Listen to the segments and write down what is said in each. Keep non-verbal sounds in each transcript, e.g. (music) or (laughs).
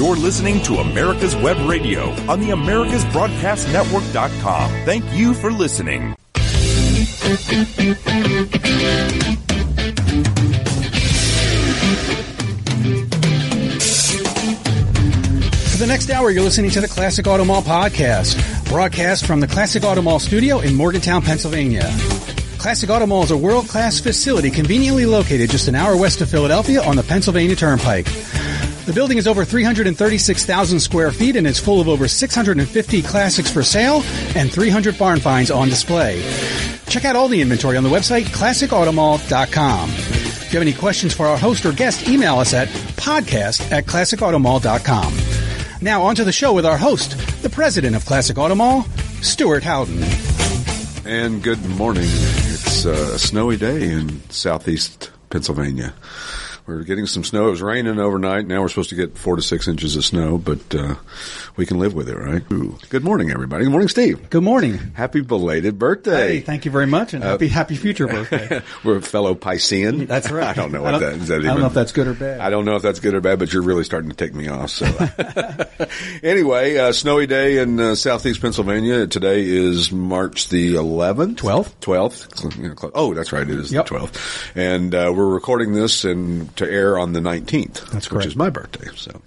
You're listening to America's Web Radio on the AmericasBroadcastNetwork.com. Thank you for listening. For the next hour, you're listening to the Classic Auto Mall podcast, broadcast from the Classic Auto Mall studio in Morgantown, Pennsylvania. Classic Auto Mall is a world-class facility conveniently located just an hour west of Philadelphia on the Pennsylvania Turnpike. The building is over 336,000 square feet and is full of over 650 classics for sale and 300 barn finds on display. Check out all the inventory on the website classicautomall.com. If you have any questions for our host or guest, email us at podcast at classicautomall.com. Now on to the show with our host, the president of Classic Auto Mall, Stuart Howden. And good morning. It's a snowy day in southeast Pennsylvania. We're getting some snow. It was raining overnight. Now we're supposed to get four to six inches of snow, but uh, we can live with it, right? Ooh. Good morning, everybody. Good morning, Steve. Good morning. Happy belated birthday. Hey, thank you very much, and happy happy future birthday. (laughs) We're a fellow Piscean. That's right. I don't know I what don't- that is. That I don't even- know if that's good or bad. I don't know if that's good or bad, but you're really starting to take me off. So, (laughs) anyway, uh, snowy day in uh, southeast Pennsylvania. Today is March the 11th, 12th. 12th. You know, close- Oh, that's right. It is Yep. the 12th, and uh, we're recording this and to air on the 19th. That's which is my birthday. So,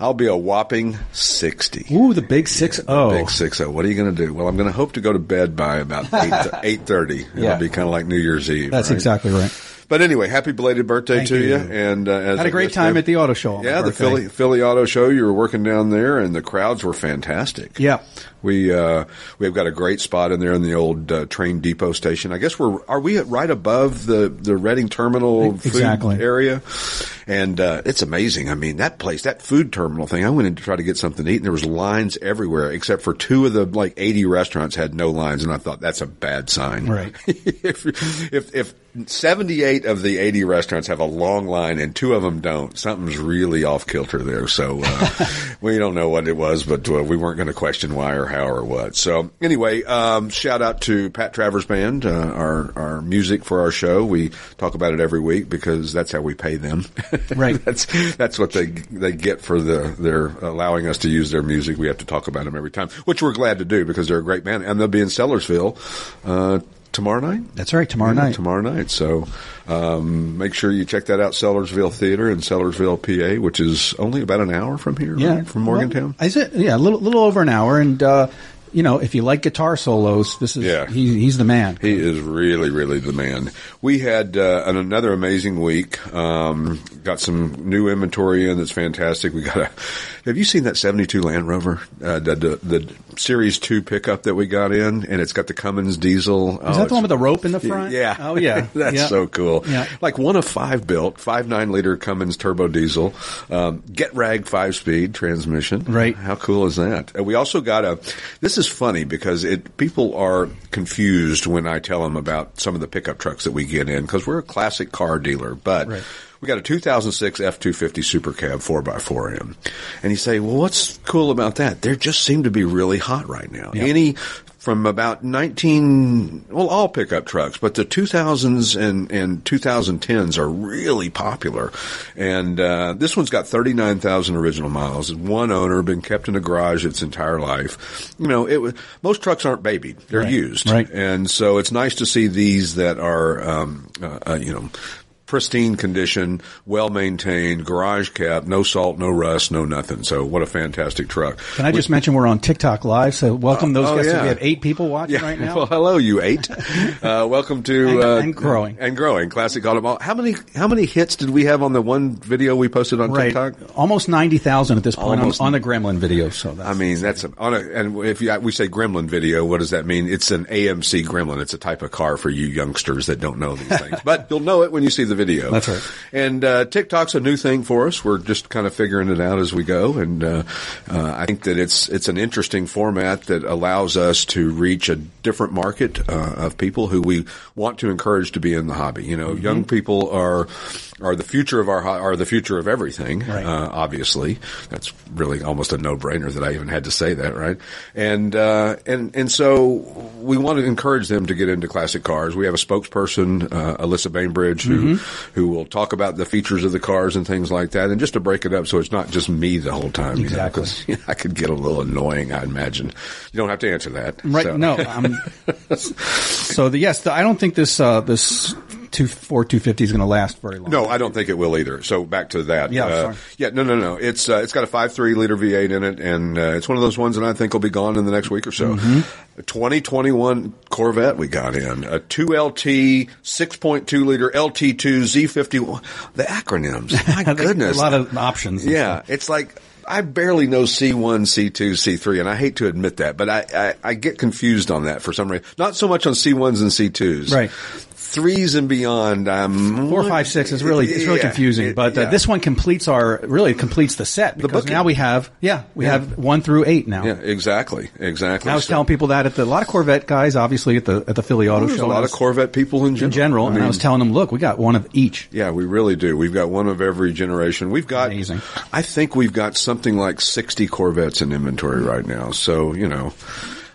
I'll be a whopping 60. Ooh, the big six oh. Big six oh. What are you going to do? Well, I'm going to hope to go to bed by about eight (laughs) eight thirty. It'll Yeah. be kind of like New Year's Eve. That's right? exactly right. But anyway, happy belated birthday Thank to you. you. And uh, Had a great time at the auto show. Yeah, the birthday. Philly Philly Auto Show. You were working down there, and the crowds were fantastic. Yeah. we uh, we've got a great spot in there in the old uh, train depot station. I guess we're are we at right above the the Reading Terminal food Exactly. area, and uh, it's amazing. I mean, that place, that food terminal thing. I went in to try to get something to eat, and there was lines everywhere, except for two of the like eighty restaurants had no lines, and I thought that's a bad sign. Right. (laughs) if if if seventy eight of the eighty restaurants have a long line and two of them don't, something's really off kilter there. So uh, (laughs) we don't know what it was, but uh, we weren't going to question why or how or what. So anyway, um, shout out to Pat Travers Band, uh, our our music for our show. We talk about it every week because that's how we pay them. (laughs) (laughs) Right. that's that's what they they get for the their allowing us to use their music. We have to talk about them every time, which we're glad to do because they're a great band, and they'll be in Sellersville uh, tomorrow night. That's right. Tomorrow Yeah, night. Tomorrow night. So um, make sure you check that out, Sellersville Theater in Sellersville, PA, which is only about an hour from here, Yeah, right? from Morgantown. Well, is it? Yeah, a little, little over an hour. And uh, you know, if you like guitar solos, this is Yeah. he, he's the man. He is really, really the man. We had uh, an, another amazing week. Um, got some new inventory in that's fantastic. We got a. Have you seen that '72 Land Rover, uh, the, the the Series Two pickup that we got in, and it's got the Cummins diesel. Is that the one with the rope in the front? Yeah. Oh yeah. (laughs) That's Yeah. so cool. Yeah. Like one of five built, five nine liter Cummins turbo diesel, um, Getrag five speed transmission. Right. How cool is that? And we also got a, this is funny because it, people are confused when I tell them about some of the pickup trucks that we get in because we're a classic car dealer, but Right. We got a 2006 F250 Super Cab 4x4M. And you say, well, what's cool about that? They just seem to be really hot right now. Yeah. Any from about 19, well, all pickup trucks, but the 2000s and, and 2010s are really popular. And, uh, this one's got 39,000 original miles. One owner, been kept in a garage its entire life. You know, it was, most trucks aren't babied. They're Right. used. Right. And so it's nice to see these that are, um, uh, uh, you know, pristine condition, well maintained, garage kept, no salt, no rust, no nothing. So what a fantastic truck. Can I just mention we're on TikTok Live? So welcome those oh, guys. yeah. We have eight people watching Yeah. right now. (laughs) Well, hello, you eight. (laughs) Uh, welcome to And- uh, and growing. and growing. Classic Auto Mall. How many how many hits did we have on the one video we posted on right. TikTok? Almost ninety thousand at this point on, on the Gremlin video. So that's, I mean, that's a, on a, and if you, we say gremlin video, what does that mean? It's an AMC gremlin. It's a type of car for you youngsters that don't know these things, (laughs) but you'll know it when you see the video. That's right. And, uh, TikTok's a new thing for us. We're just kind of figuring it out as we go. And, uh, uh, I think that it's, it's an interesting format that allows us to reach a different market, uh, of people who we want to encourage to be in the hobby. You know, young people are, are the future of our are the future of everything. Right. Uh, obviously, that's really almost a no brainer that I even had to say that, right? And uh, and and so we want to encourage them to get into classic cars. We have a spokesperson, uh, Alyssa Bainbridge, who Mm-hmm. who will talk about the features of the cars and things like that, and just to break it up so it's not just me the whole time. you know, you know, (laughs) I could get a little annoying. I imagine you don't have to answer that, Right. so. No. (laughs) So the yes, the, I don't think this uh, this two four two fifty is going to last very long. No, I don't think it will either. So back to that. Yeah, uh, sorry. yeah, no, no, no. It's uh, it's got a five three liter V8 in it, and uh, it's one of those ones that I think will be gone in the next week or so. Mm-hmm. 2021 Corvette we got in a two LT six point two liter LT two Z fifty one. The acronyms, (laughs) my goodness, a lot of options. yeah, it's like I barely know C1, C2, C3, and I hate to admit that, but I, I, I get confused on that for some reason. Not so much on C1s and C2s. Right. Threes and beyond, I'm Four, five, six is really it's really Yeah, confusing, it- but uh, yeah. this one completes our really completes the set because booking. now we have yeah we Yeah. have one through eight now. Yeah, exactly, exactly. I was So- telling people that at the, a lot of Corvette guys, obviously at the at the Philly Auto Show, a lot was- of Corvette people in general. in general, I and I was telling them, look, we got one of each. yeah, we really do. We've got one of every generation. We've got, Amazing. I think we've got something like 60 Corvettes in inventory right now. So, you know,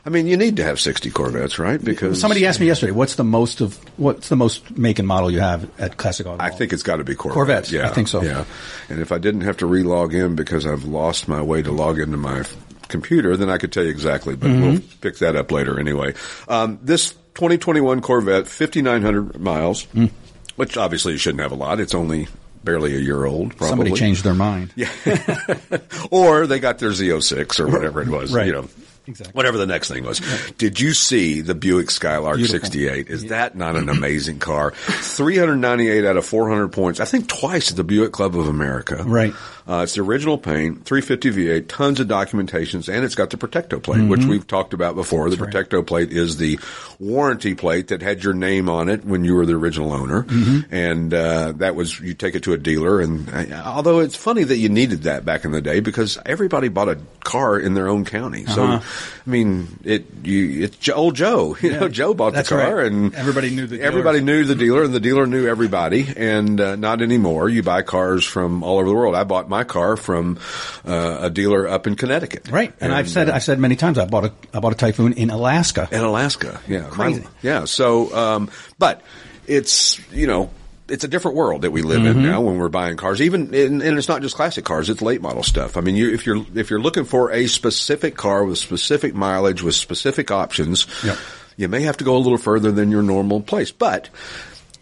I mean, you need to have 60 Corvettes, right? Because Somebody asked me yesterday, what's the most of what's the most make and model you have at Classic Auto? I think it's got to be Corvette. Corvettes, Yeah, I think so. Yeah, and if I didn't have to re-log in because I've lost my way to log into my computer, then I could tell you exactly. But Mm-hmm. we'll pick that up later anyway. Um, this 2021 Corvette, 5,900 miles, Mm. which obviously you shouldn't have a lot. It's only barely a year old. Probably. somebody changed their mind. (laughs) Yeah. (laughs) or they got their Z06 or whatever it was. Right. You know. Exactly. Whatever the next thing was. Did you see the Buick Skylark Beautiful. 68? Is that not an amazing car? 398 out of 400 points. I think twice at the Buick Club of America. Right. Uh, it's the original paint, 350 V8, tons of documentations, and it's got the Protecto plate, which we've talked about before. The Mm-hmm. right. Protecto plate is the warranty plate that had your name on it when you were the original owner, Mm-hmm. and uh, that was you take it to a dealer. And uh, although it's funny that you needed that back in the day because everybody bought a car in their own county, so Uh-huh. I mean it you it's old Joe, (laughs) you know Joe bought That's the car, right. and Everybody knew the dealer. everybody knew the dealer, and the dealer knew everybody, and uh, not anymore. You buy cars from all over the world. I bought my car from uh, a dealer up in Connecticut, Right, and, I've said uh, I've said many times I bought a I bought a Typhoon in Alaska. in Alaska. Yeah, Crazy. My- yeah. So, um, but it's you know. It's a different world that we live in now when we're buying cars. Even and, and it's not just classic cars; it's late model stuff. I mean, you, if you're if you're looking for a specific car with specific mileage with specific options, Yep. you may have to go a little further than your normal place. But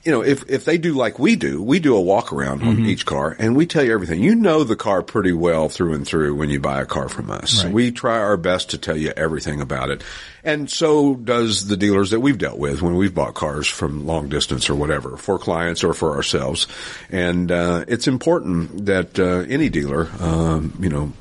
you know, if if they do like we do, we do a walk around on each car and we tell you everything. You know the car pretty well through and through when you buy a car from us. Right. We try our best to tell you everything about it. And so does the dealers that we've dealt with when we've bought cars from long distance or whatever for clients or for ourselves. And uh, it's important that uh, any dealer, um, you know,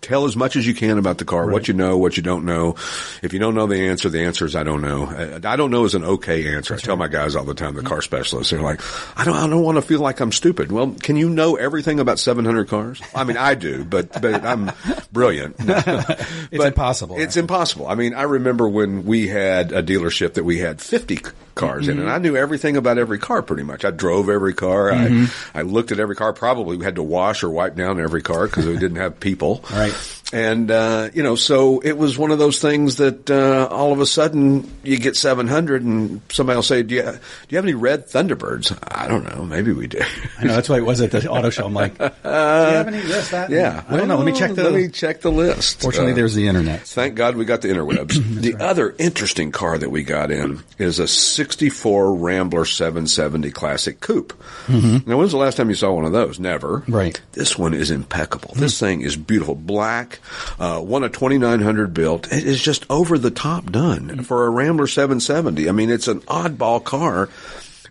tell as much as you can about the car, what you know, what you don't know. If you don't know the answer, the answer is I don't know. I don't know is an okay answer. I tell my guys all the time, the mm-hmm. car specialists, they're like, I don't, I don't want to feel like I'm stupid. Well, can you know everything about 700 cars? I mean, I do, but, but I'm brilliant. (laughs) it's impossible, It's impossible. I mean, I remember when we had a dealership that we had 50 cars in, and I knew everything about every car pretty much. I drove every car. I, I looked at every car. Probably we had to wash or wipe down every car because we didn't have people. (laughs) Right. And, uh, you know, so it was one of those things that, uh, all of a sudden you get 700 and somebody will say, do you, do you have any red Thunderbirds? I don't know. Maybe we do. I know that's why it was at the auto show. I'm like, (laughs) do you have any this that? yeah. I don't know. Let me check the. Let me check the list. fortunately, Uh, there's the internet. Thank God we got the interwebs. (clears throat) the other interesting car that we got in is a 64 Rambler 770 Classic Coupe. Mm-hmm. Now, when's the last time you saw one of those? Never. Right. This one is impeccable. Hmm. This thing is beautiful. Black, uh, one of 2900 built. It is just over the top done hmm. for a Rambler 770. I mean, it's an oddball car,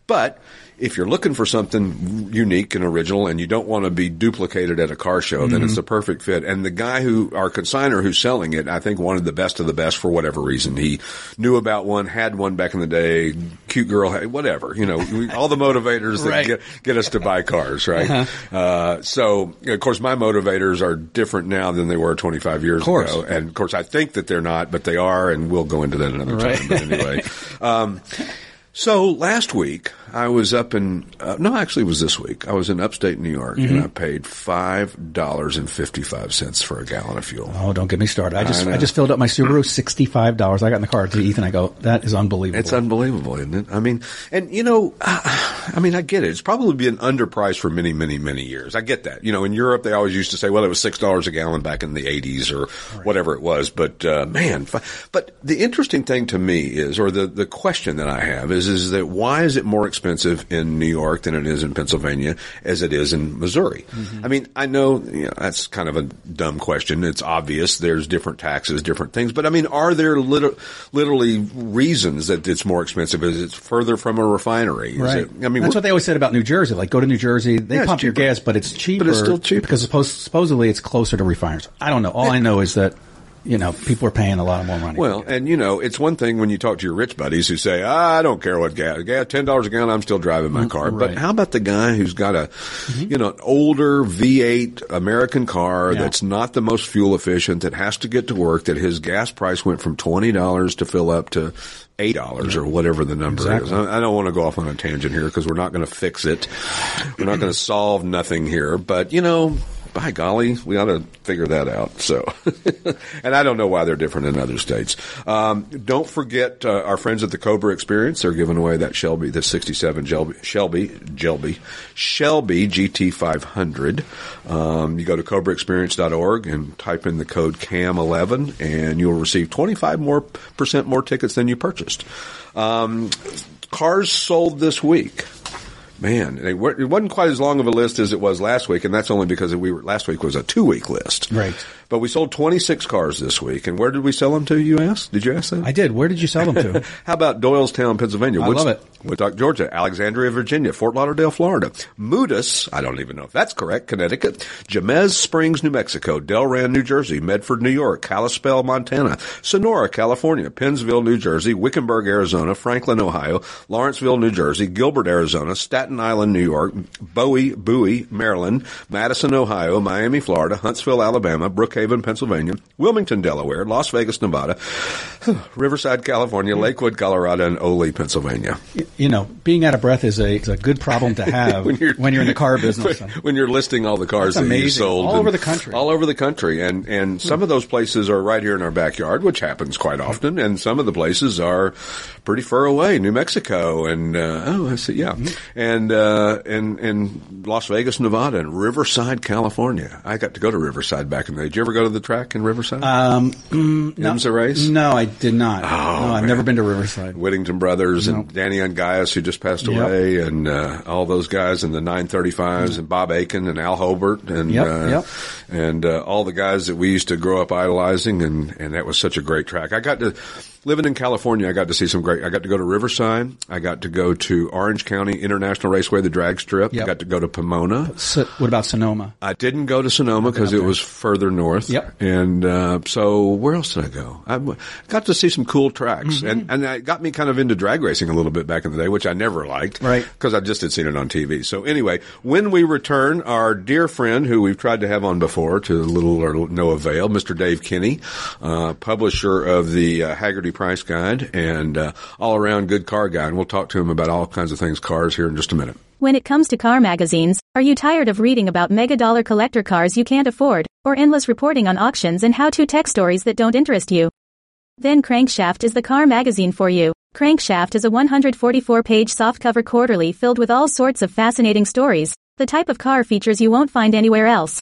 but if you're looking for something unique and original and you don't want to be duplicated at a car show, then it's the perfect fit. And the guy who, our consigner who's selling it, I think wanted the best of the best for whatever reason. He knew about one, had one back in the day, cute girl, whatever, you know, we, all the motivators that (laughs) get, get us to buy cars, right? uh so, of course, my motivators are different now than they were 25 years ago. And of course, I think that they're not, but they are, and we'll go into that another Right. time. But anyway, um, so last week, I was up in uh, no, actually, it was this week. I was in upstate New York, Mm-hmm. and I paid five dollars and fifty five cents for a gallon of fuel. Oh, don't get me started. I just I I, just filled up my Subaru, sixty five dollars. I got in the car to Ethan. I go, that is unbelievable. It's unbelievable, isn't it? I mean, and you know, I, (sighs) I mean, I get it. It's probably been underpriced for many, many, many years. I get that. You know, in Europe, they always used to say, well, it was six dollars a gallon back in the '80s or whatever it was. But uh, man, but the interesting thing to me is, or the the question that I have is, is that why is it more expensive in New York than it is in Pennsylvania as it is in Missouri? Mm-hmm. I mean, I know, you know that's kind of a dumb question. It's obvious. There's different taxes, different things. But I mean, are there lit- literally reasons that it's more expensive? Is it further from a refinery? Is Right. It, I mean, that's what they always said about New Jersey. Like, go to New Jersey, they Yeah, pump your gas, but it's cheaper. But it's still cheaper. because suppose, supposedly it's closer to refiners. I don't know. All I know is that you know people are paying a lot more money. Well, and you know, it's one thing when you talk to your rich buddies who say, ah, "I don't care what gas, gas ten dollars a gallon, I'm still driving my car." But how about the guy who's got a, you know, an older V8 American car Yeah. that's not the most fuel efficient, that has to get to work, that his gas price went from twenty dollars to fill up to eight dollars or whatever the number Exactly. is. I, I don't want to go off on a tangent here because we're not going to fix it. We're not going to (clears throat) solve nothing here, but you know. By golly, we ought to figure that out. So, (laughs) and I don't know why they're different in other states. Um, don't forget uh, our friends at the Cobra Experience. They're giving away that Shelby, the '67 Shelby, Shelby, Shelby, Shelby GT500. Um, you go to CobraExperience.org and type in the code CAM11, and you'll receive 25 more percent more tickets than you purchased. Um, cars sold this week. Man, it wasn't quite as long of a list as it was last week, and that's only because we were last week was a two week list. Right. But we sold 26 cars this week, and where did we sell them to? You asked? Did you ask that? I did. Where did you sell them to? (laughs) How about Doylestown, Pennsylvania? I love it. Woodstock, Georgia, Alexandria, Virginia, Fort Lauderdale, Florida, Moodus, I don't even know if that's correct, Connecticut, Jemez Springs, New Mexico, Delran, New Jersey, Medford, New York, Kalispell, Montana, Sonora, California, Pennsville, New Jersey, Wickenburg, Arizona, Franklin, Ohio, Lawrenceville, New Jersey, Gilbert, Arizona, Staten Island, New York, Bowie, Bowie, Maryland, Madison, Ohio, Miami, Florida, Huntsville, Alabama, Brookhaven, Pennsylvania, Wilmington, Delaware, Las Vegas, Nevada, (sighs) Riverside, California, Lakewood, Colorado, and Oley, Pennsylvania. you know, being out of breath is a, is a good problem to (laughs) have when you're, in the car business. (laughs) when you're listing all the cars That's that you sold All over the country. all over the country, and and some of those places are right here in our backyard, which happens quite often, and some of the places are pretty far away, New Mexico, and uh, oh, I see, yeah, Mm-hmm. and uh, and and Las Vegas, Nevada, and Riverside, California. I got to go to Riverside back in the day. Ever go to the track in Riverside? Um, mm, no, IMSA race? No, I did not. Oh, no, I've man. never been to Riverside. Whittington Brothers No. and Danny Ongais, who just passed Yep. away, and uh, all those guys in the 935s, and Bob Akin and Al Holbert, and Yep, uh, yep. and uh, all the guys that we used to grow up idolizing, and and that was such a great track. I got to living in California. I got to see some great. I got to go to Riverside. I got to go to Orange County International Raceway, the drag strip. I got to go to Pomona. So, what about Sonoma? I didn't go to Sonoma because it was further north. Yep. And uh, so where else did I go? I got to see some cool tracks, Mm-hmm. and and it got me kind of into drag racing a little bit back in the day, which I never liked, Right. Because I just had seen it on TV. So anyway, when we return, our dear friend who we've tried to have on before to little or no avail, Mr. Dave Kinney, uh, publisher of the uh, Haggerty Price Guide and uh, all around good car guy, and we'll talk to him about all kinds of things cars here in just a minute. When it comes to car magazines, are you tired of reading about mega dollar collector cars you can't afford, or endless reporting on auctions and how to tech stories that don't interest you? Then Crankshaft is the car magazine for you. Crankshaft is a 144 page softcover quarterly filled with all sorts of fascinating stories, the type of car features you won't find anywhere else.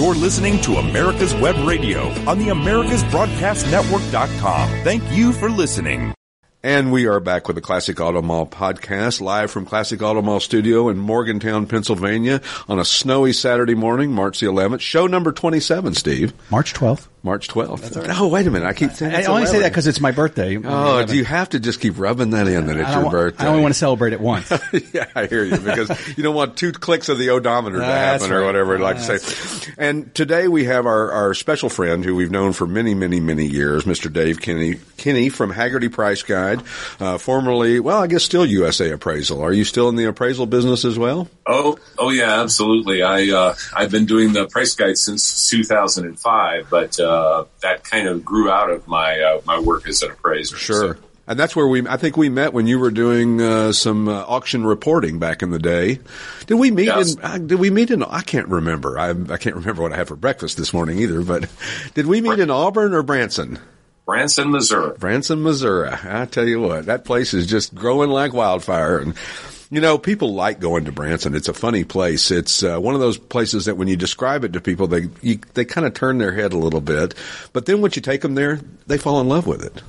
You're listening to America's Web Radio on the AmericasBroadcastNetwork.com. Thank you for listening. And we are back with the Classic Auto Mall podcast, live from Classic Auto Mall studio in Morgantown, Pennsylvania, on a snowy Saturday morning, March the 11th. Show number 27, Steve. March 12th. March 12th. Oh, wait a minute. I keep saying I it's only say that because it's my birthday. Oh, do you have to just keep rubbing that in that it's your don't birthday? I only want to celebrate it once. (laughs) yeah, I hear you because (laughs) you don't want two clicks of the odometer to That's happen or whatever I'd like to say. And today we have our, our special friend who we've known for many, many, many years, Mr. Dave Kinney, Kinney from Hagerty Price Guide, uh, formerly, well, I guess still USA Appraisal. Are you still in the appraisal business as well? Oh, oh yeah, absolutely. I uh, I've been doing the price guide since 2005, but uh, that kind of grew out of my uh, my work as an appraiser. Sure. So, And that's where we, I think we met when you were doing uh, some uh, auction reporting back in the day. Did we meet Yes. in, uh, did we meet in, I can't remember. I, I can't remember what I had for breakfast this morning either, but did we meet in Auburn or Branson? Branson, Missouri. Branson, Missouri. I tell you what, that place is just growing like wildfire. And, you know, people like going to Branson. It's a funny place. It's uh, one of those places that when you describe it to people, they, you, they kind of turn their head a little bit. But then once you take them there, they fall in love with it.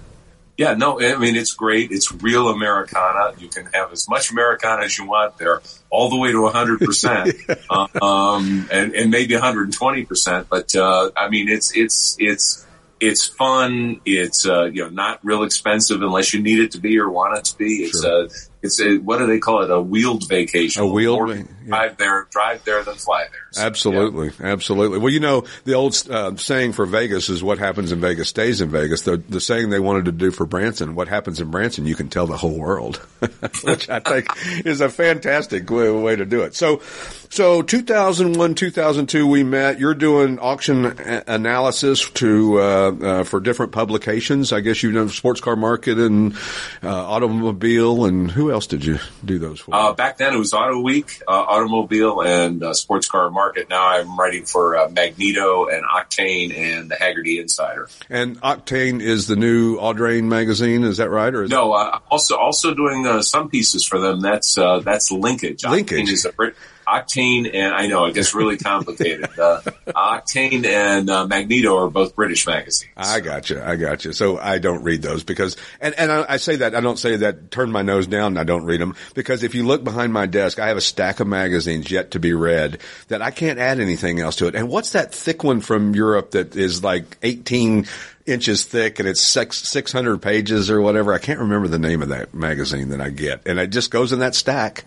Yeah, no, I mean it's great. It's real Americana. You can have as much Americana as you want there, all the way to 100 percent, (laughs) um, and, and maybe 120 percent. But uh, I mean, it's it's it's it's fun. It's uh, you know not real expensive unless you need it to be or want it to be. It's Sure. a it's a what do they call it? A wheeled vacation. A wheeled va- yeah. drive there, drive there then fly there. So, Absolutely, absolutely. Well, you know, the old uh, saying for Vegas is "What happens in Vegas stays in Vegas." The the saying they wanted to do for Branson, "What happens in Branson, you can tell the whole world," (laughs) which I think is a fantastic way, way to do it. So, so 2001, 2002, we met. You're doing auction a- analysis to uh, uh, for different publications. I guess you know Sports Car Market and uh, Automobile, and who else did you do those for? Uh, back then it was Auto Week, uh, Automobile, and uh, Sports Car Market. Now I'm writing for uh, Magneto and Octane and the Hagerty Insider. and Octane is the new Audrain magazine. Is that right? Or is No, uh, also also doing uh, some pieces for them. That's uh, that's Linkage. Linkage. Octane is a Brit- Octane and I know it gets really complicated. (laughs) uh, Octane and uh, Magneto are both British magazines. I got you. I got you. So I don't read those because, and, and I, I say that, I don't say that, turn my nose down and I don't read them because if you look behind my desk, I have a stack of magazines yet to be read that I can't add anything else to it. And what's that thick one from Europe that is like 18 inches thick and it's six, 600 pages or whatever? I can't remember the name of that magazine that I get. And it just goes in that stack.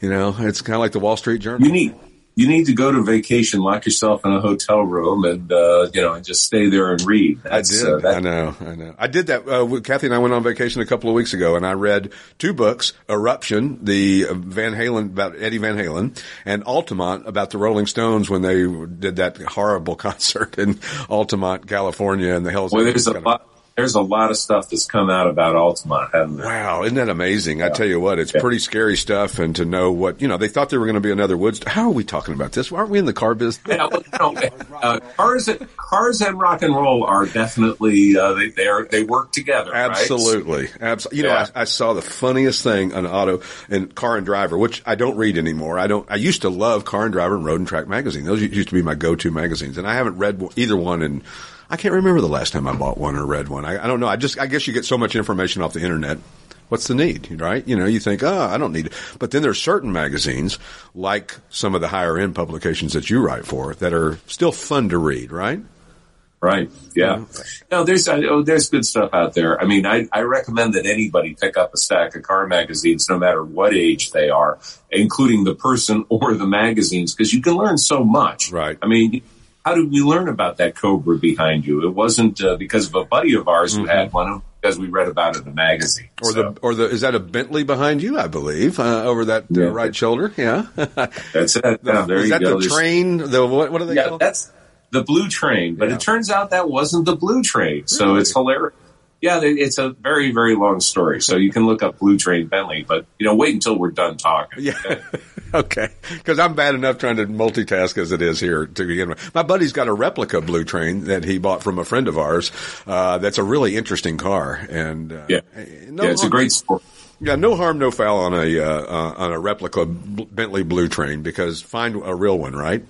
You know, it's kind of like the Wall Street Journal. You need you need to go to vacation, lock yourself in a hotel room, and uh, you know, and just stay there and read. I That's, did. uh, that- I know. I know. I did that. Uh, with- Kathy and I went on vacation a couple of weeks ago, and I read two books: Eruption, the uh, Van Halen about Eddie Van Halen, and Altamont about the Rolling Stones when they did that horrible (laughs) concert in Altamont, California, and the Hell's Well, there's a lot. There's a lot of stuff that's come out about Altamont? Wow, isn't that amazing? I tell you what, it's pretty scary stuff, and to know what you know, they thought they were going to be another Woods. How are we talking about this? Why aren't we in the car business? Yeah, well, know, uh, cars, cars and rock and roll are definitely uh, they they, are, they work together. right? Absolutely, absolutely. You know, I, I saw the funniest thing on auto and car and driver, which I don't read anymore. I don't. I used to love car and driver and road and track magazine. Those used to be my go-to magazines, and I haven't read either one in. I can't remember the last time I bought one or read one. I, I don't know. I just. I guess you get so much information off the internet. What's the need, right? You know, you think, oh, I don't need it. But then there's certain magazines, like some of the higher end publications that you write for, that are still fun to read, right? Right. Yeah. No, there's oh, there's good stuff out there. I mean, I, I recommend that anybody pick up a stack of car magazines, no matter what age they are, including the person or the magazines, because you can learn so much. Right. I mean, how did we learn about that Cobra behind you? It wasn't uh, because of a buddy of ours who had one, because we read about it in the magazine. Or So, the or the is that a Bentley behind you? I believe uh, over that uh, Yeah. right shoulder. Yeah, (laughs) that's it. Yeah, there is that go. the train? The what? What are they Yeah, called? that's the blue train. But Yeah. it turns out that wasn't the blue train. So Really? it's hilarious. Yeah, it's a very, very long story. So you can look up Blue Train Bentley, but you know, wait until we're done talking. Yeah. (laughs) okay. Because I'm bad enough trying to multitask as it is here to begin with. My buddy's got a replica Blue Train that he bought from a friend of ours. Uh, that's a really interesting car, and uh, Yeah. no yeah, it's a great story. Yeah, no harm, no foul on a uh, uh, on a replica Bentley Blue Train because find a real one, right?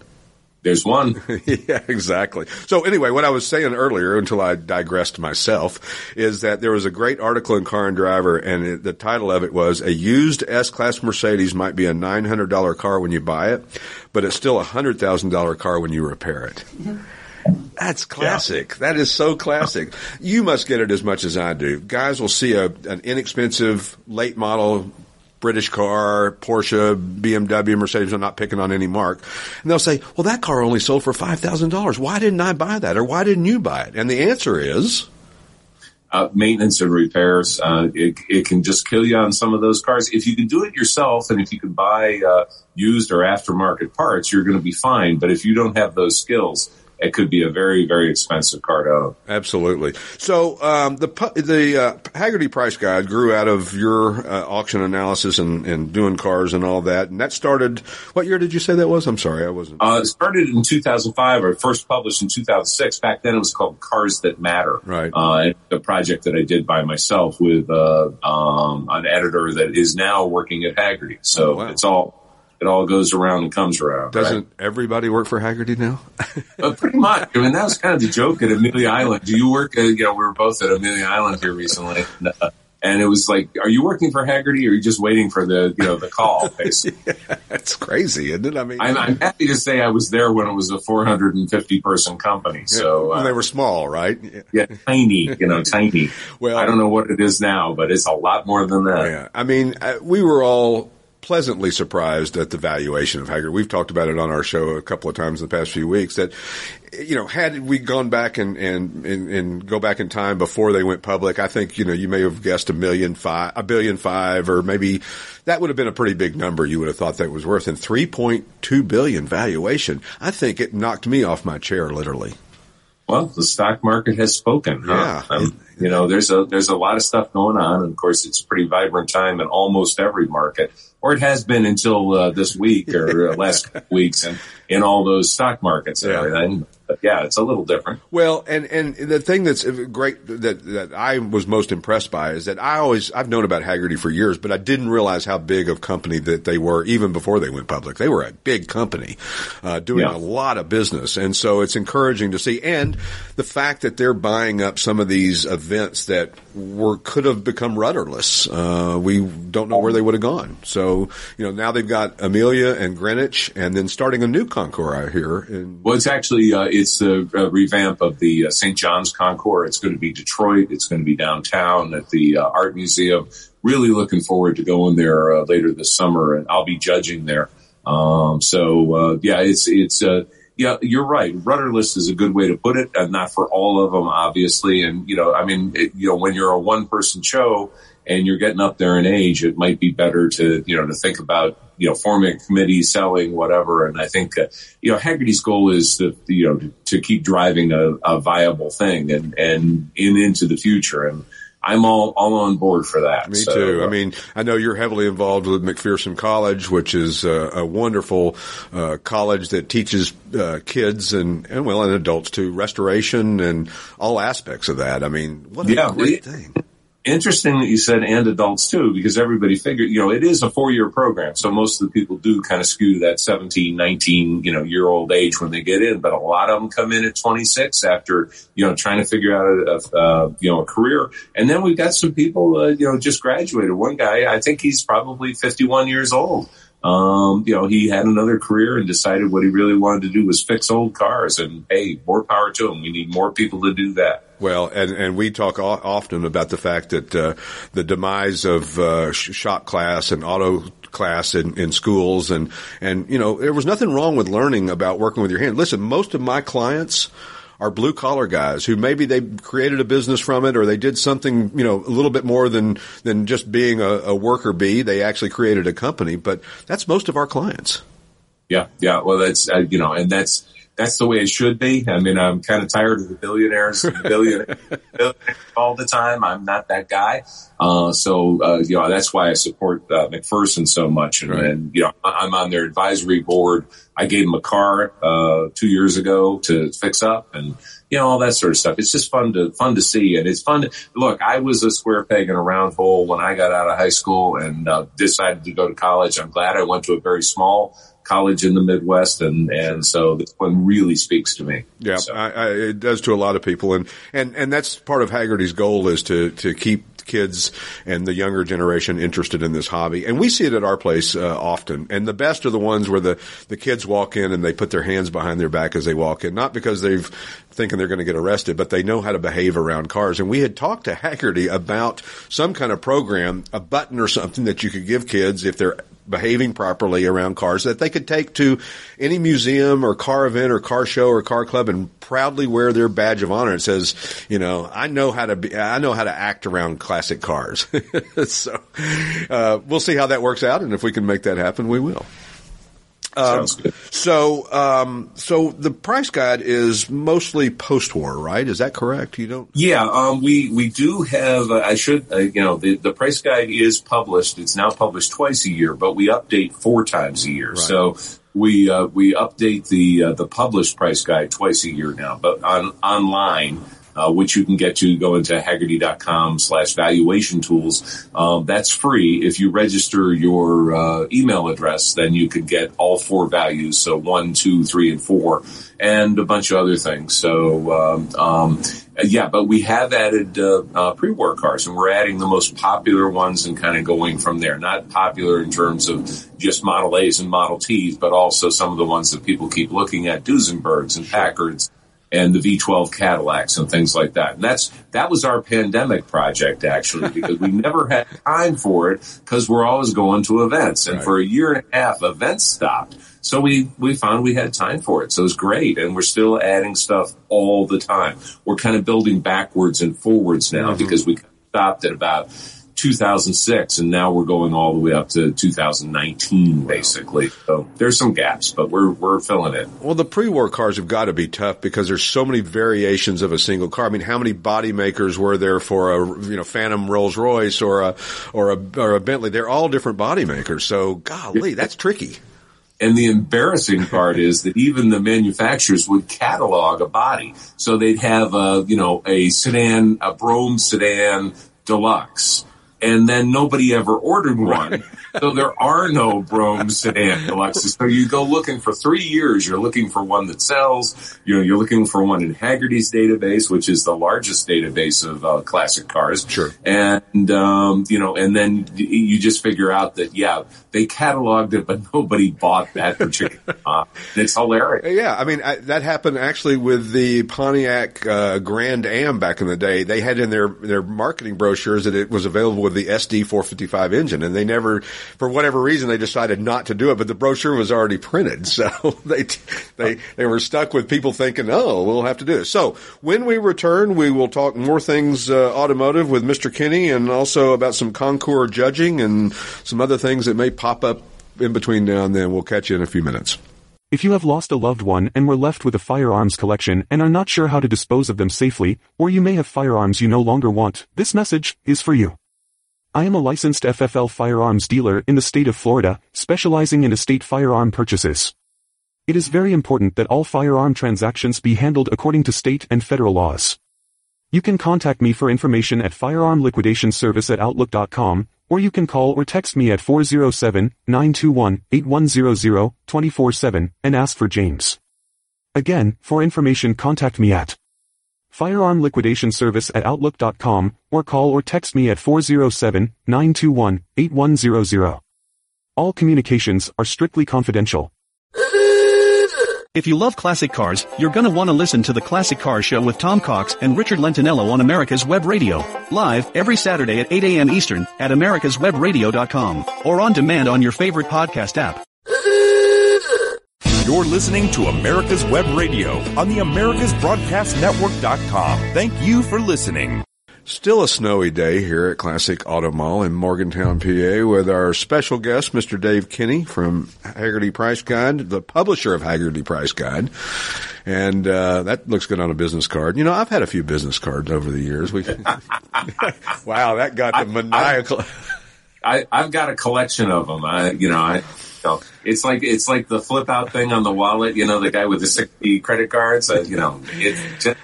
There's one. (laughs) yeah, exactly. So anyway, what I was saying earlier, until I digressed myself, is that there was a great article in Car and Driver, and it, the title of it was "A used S-Class Mercedes might be a nine hundred dollar car when you buy it, but it's still a hundred thousand dollar car when you repair it." That's classic. Yeah. That is so classic. You must get it as much as I do. Guys will see a, an inexpensive late model British car, Porsche, BMW, Mercedes, I'm not picking on any mark. And they'll say, well, that car only sold for $5,000. Why didn't I buy that? Or why didn't you buy it? And the answer is, uh, maintenance and repairs. Uh, it, it, can just kill you on some of those cars. If you can do it yourself and if you can buy uh, used or aftermarket parts, you're going to be fine. But if you don't have those skills, it could be a very, very expensive car to own. Absolutely. So um, the the uh, Hagerty Price Guide grew out of your uh, auction analysis and, and doing cars and all that, and that started. What year did you say that was? I'm sorry, I wasn't. Uh, it started in 2005, or first published in 2006. Back then, it was called Cars That Matter. Right. Uh, a project that I did by myself with uh, um, an editor that is now working at Hagerty. So oh, wow. it's all it all goes around and comes around. Doesn't right? everybody work for Hagerty now? (laughs) uh, pretty much. I mean, that was kind of the joke at Amelia Island. Do you work? At, you know, we were both at Amelia Island here recently. And, uh, and it was like, are you working for Hagerty or are you just waiting for the, you know, the call? (laughs) yeah, that's crazy, isn't it? I mean, I'm, I'm, happy to say I was there when it was a 450 person company. So uh, they were small, right? Yeah, tiny, you know, (laughs) tiny. well, I don't know what it is now, but it's a lot more than that. Yeah. I mean, uh, we were all pleasantly surprised at the valuation of Hager. We've talked about it on our show a couple of times in the past few weeks that, you know, had we gone back and, and, and, and, go back in time before they went public, I think, you know, you may have guessed a million five, a billion five, or maybe that would have been a pretty big number you would have thought that was worth. And 3.2 billion valuation, I think it knocked me off my chair literally. Well, the stock market has spoken. Huh? Yeah. Um, you know, there's a there's a lot of stuff going on, and of course, it's a pretty vibrant time in almost every market, or it has been until uh, this week or uh, (laughs) last weeks, and in all those stock markets and yeah. everything. But yeah, it's a little different. Well, and and the thing that's great that that I was most impressed by is that I always I've known about Hagerty for years, but I didn't realize how big of company that they were even before they went public. They were a big company, uh, doing yeah. a lot of business, and so it's encouraging to see. And the fact that they're buying up some of these events that were could have become rudderless, uh, we don't know where they would have gone. So you know now they've got Amelia and Greenwich, and then starting a new concours out here. In- well, it's actually. Uh, it's the uh, revamp of the uh, St. John's Concours. It's going to be Detroit. It's going to be downtown at the uh, Art Museum. Really looking forward to going there uh, later this summer, and I'll be judging there. Um, so uh, yeah, it's it's yeah, you're right. Rudderless is a good way to put it, and not for all of them, obviously. And you know, I mean, it, you know, when you're a one person show and you're getting up there in age, it might be better to you know to think about you know, forming a committee, selling, whatever. And I think, uh, you know, Hagerty's goal is to, you know, to, to keep driving a, a, viable thing and, and in into the future. And I'm all, all on board for that. Me so, too. I uh, mean, I know you're heavily involved with McPherson College, which is a, a wonderful uh, college that teaches uh, kids and, and, well, and adults too, restoration and all aspects of that. I mean, what a yeah, great thing interesting that you said and adults too, because everybody figured, you know, it is a four year program. So most of the people do kind of skew that 17, 19, you know, year old age when they get in, but a lot of them come in at 26 after, you know, trying to figure out a, a you know, a career. And then we've got some people, uh, you know, just graduated. One guy, I think he's probably 51 years old. Um, you know, he had another career and decided what he really wanted to do was fix old cars. And hey, more power to him. We need more people to do that. Well, and, and we talk often about the fact that uh, the demise of uh, shop class and auto class in, in schools and and you know there was nothing wrong with learning about working with your hand. Listen, most of my clients are blue collar guys who maybe they created a business from it or they did something, you know, a little bit more than, than just being a, a worker bee. They actually created a company, but that's most of our clients. Yeah. Yeah. Well, that's, uh, you know, and that's, that's the way it should be. I mean, I'm kind of tired of the billionaires, the (laughs) billionaires all the time. I'm not that guy. Uh, so, uh, you know, that's why I support uh, McPherson so much. And, right. and, you know, I'm on their advisory board. I gave them a car, uh, two years ago to fix up and, you know, all that sort of stuff. It's just fun to, fun to see. And it's fun to look. I was a square peg in a round hole when I got out of high school and uh, decided to go to college. I'm glad I went to a very small college in the Midwest, and and so this one really speaks to me. Yeah, So- I, I, it does to a lot of people, and and and that's part of Hagerty's goal is to to keep kids and the younger generation interested in this hobby. And we see it at our place uh, often. And the best are the ones where the the kids walk in and they put their hands behind their back as they walk in, not because they've thinking they're going to get arrested, but they know how to behave around cars. And we had talked to Haggerty about some kind of program, a button or something that you could give kids if they're behaving properly around cars that they could take to any museum or car event or car show or car club and proudly wear their badge of honor. It says, you know, I know how to be, I know how to act around classic cars. (laughs) so, uh, we'll see how that works out. And if we can make that happen, we will. Good. So, um, so the price guide is mostly post-war, right? Is that correct? You don't? Yeah, um, we we do have. Uh, I should, uh, you know, the the price guide is published. It's now published twice a year, but we update four times a year. So we uh, we update the uh, the published price guide twice a year now, but on online. Uh, which you can get to go into hagerty.com slash valuation tools. Um, that's free. If you register your uh, email address, then you could get all four values. So one, two, three, and four, and a bunch of other things. So, um, um, yeah, but we have added uh, uh, pre-war cars, and we're adding the most popular ones and kind of going from there. Not popular in terms of just Model A's and Model T's, but also some of the ones that people keep looking at, Duesenbergs and Packards and the V12 Cadillacs and things like that. And that's that was our pandemic project actually (laughs) because we never had time for it because we're always going to events. And Right. for a year and a half, events stopped. So we we found we had time for it. So it's great, and we're still adding stuff all the time. We're kind of building backwards and forwards now mm-hmm. because we stopped at about 2006, and now we're going all the way up to 2019, basically. So there's some gaps, but we're we're filling it. Well, the pre-war cars have got to be tough because there's so many variations of a single car. I mean, how many body makers were there for a you know Phantom Rolls Royce or a or a or a Bentley? They're all different body makers. So, golly, that's tricky. And the embarrassing part is that even the manufacturers would catalog a body. So they'd have a, you know, a sedan, a Brougham sedan deluxe. And then nobody ever ordered one. So there are no Brougham sedan deluxes. So you go looking for three years. You're looking for one that sells. You know, you're looking for one in Hagerty's database, which is the largest database of uh, classic cars. Sure. And, um, you know, and then you just figure out that, yeah, they cataloged it, but (laughs) nobody bought that particular (laughs) car. It's hilarious. Yeah, I mean I, that happened actually with the Pontiac uh, Grand Am back in the day. They had in their their marketing brochures that it was available with the SD 455 engine, and they never, for whatever reason, they decided not to do it. But the brochure was already printed, so (laughs) they they they were stuck with people thinking, "Oh, we'll have to do this." So when we return, we will talk more things uh, automotive with Mr. Kinney, and also about some Concours judging and some other things that may pop up in between now and then. We'll catch you in a few minutes. If you have lost a loved one and were left with a firearms collection and are not sure how to dispose of them safely, or you may have firearms you no longer want, this message is for you. I am a licensed FFL firearms dealer in the state of Florida, specializing in estate firearm purchases. It is very important that all firearm transactions be handled according to state and federal laws. You can contact me for information at firearm liquidation service at outlook.com, or you can call or text me at 407-921-8100 24-7 and ask for James. Again, for information contact me at firearm liquidation service at outlook.com or call or text me at 407-921-8100. All communications are strictly confidential. If you love classic cars, you're gonna want to listen to the Classic Car Show with Tom Cox and Richard Lentinello on America's Web Radio. Live every Saturday at 8 a.m. Eastern at americaswebradio.com or on demand on your favorite podcast app. You're listening to America's Web Radio on the AmericasBroadcastNetwork.com. Thank you for listening. Still a snowy day here at Classic Auto Mall in Morgantown, PA, with our special guest, Mr. Dave Kinney from Hagerty Price Guide, the publisher of Hagerty Price Guide. And uh, that looks good on a business card. You know, I've had a few business cards over the years. We, (laughs) wow, that got the maniacal. I, I've got a collection of them. I, you know, I, you know, it's like it's like the flip out thing on the wallet. You know, the guy with the sixty credit cards. Uh, you know, it's just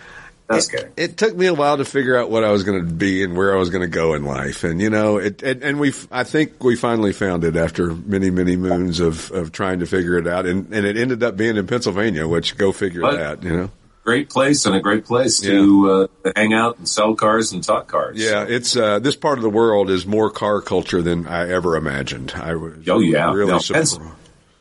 Just kidding. It took me a while to figure out what I was going to be and where I was going to go in life, and you know, it, and, and we, I think we finally found it after many, many moons of, of trying to figure it out, and, and it ended up being in Pennsylvania, which go figure But- that, you know. Great place and a great place to uh, hang out and sell cars and talk cars. Yeah, it's uh, this part of the world is more car culture than I ever imagined. I was Oh, yeah. really No, surprised. Pens-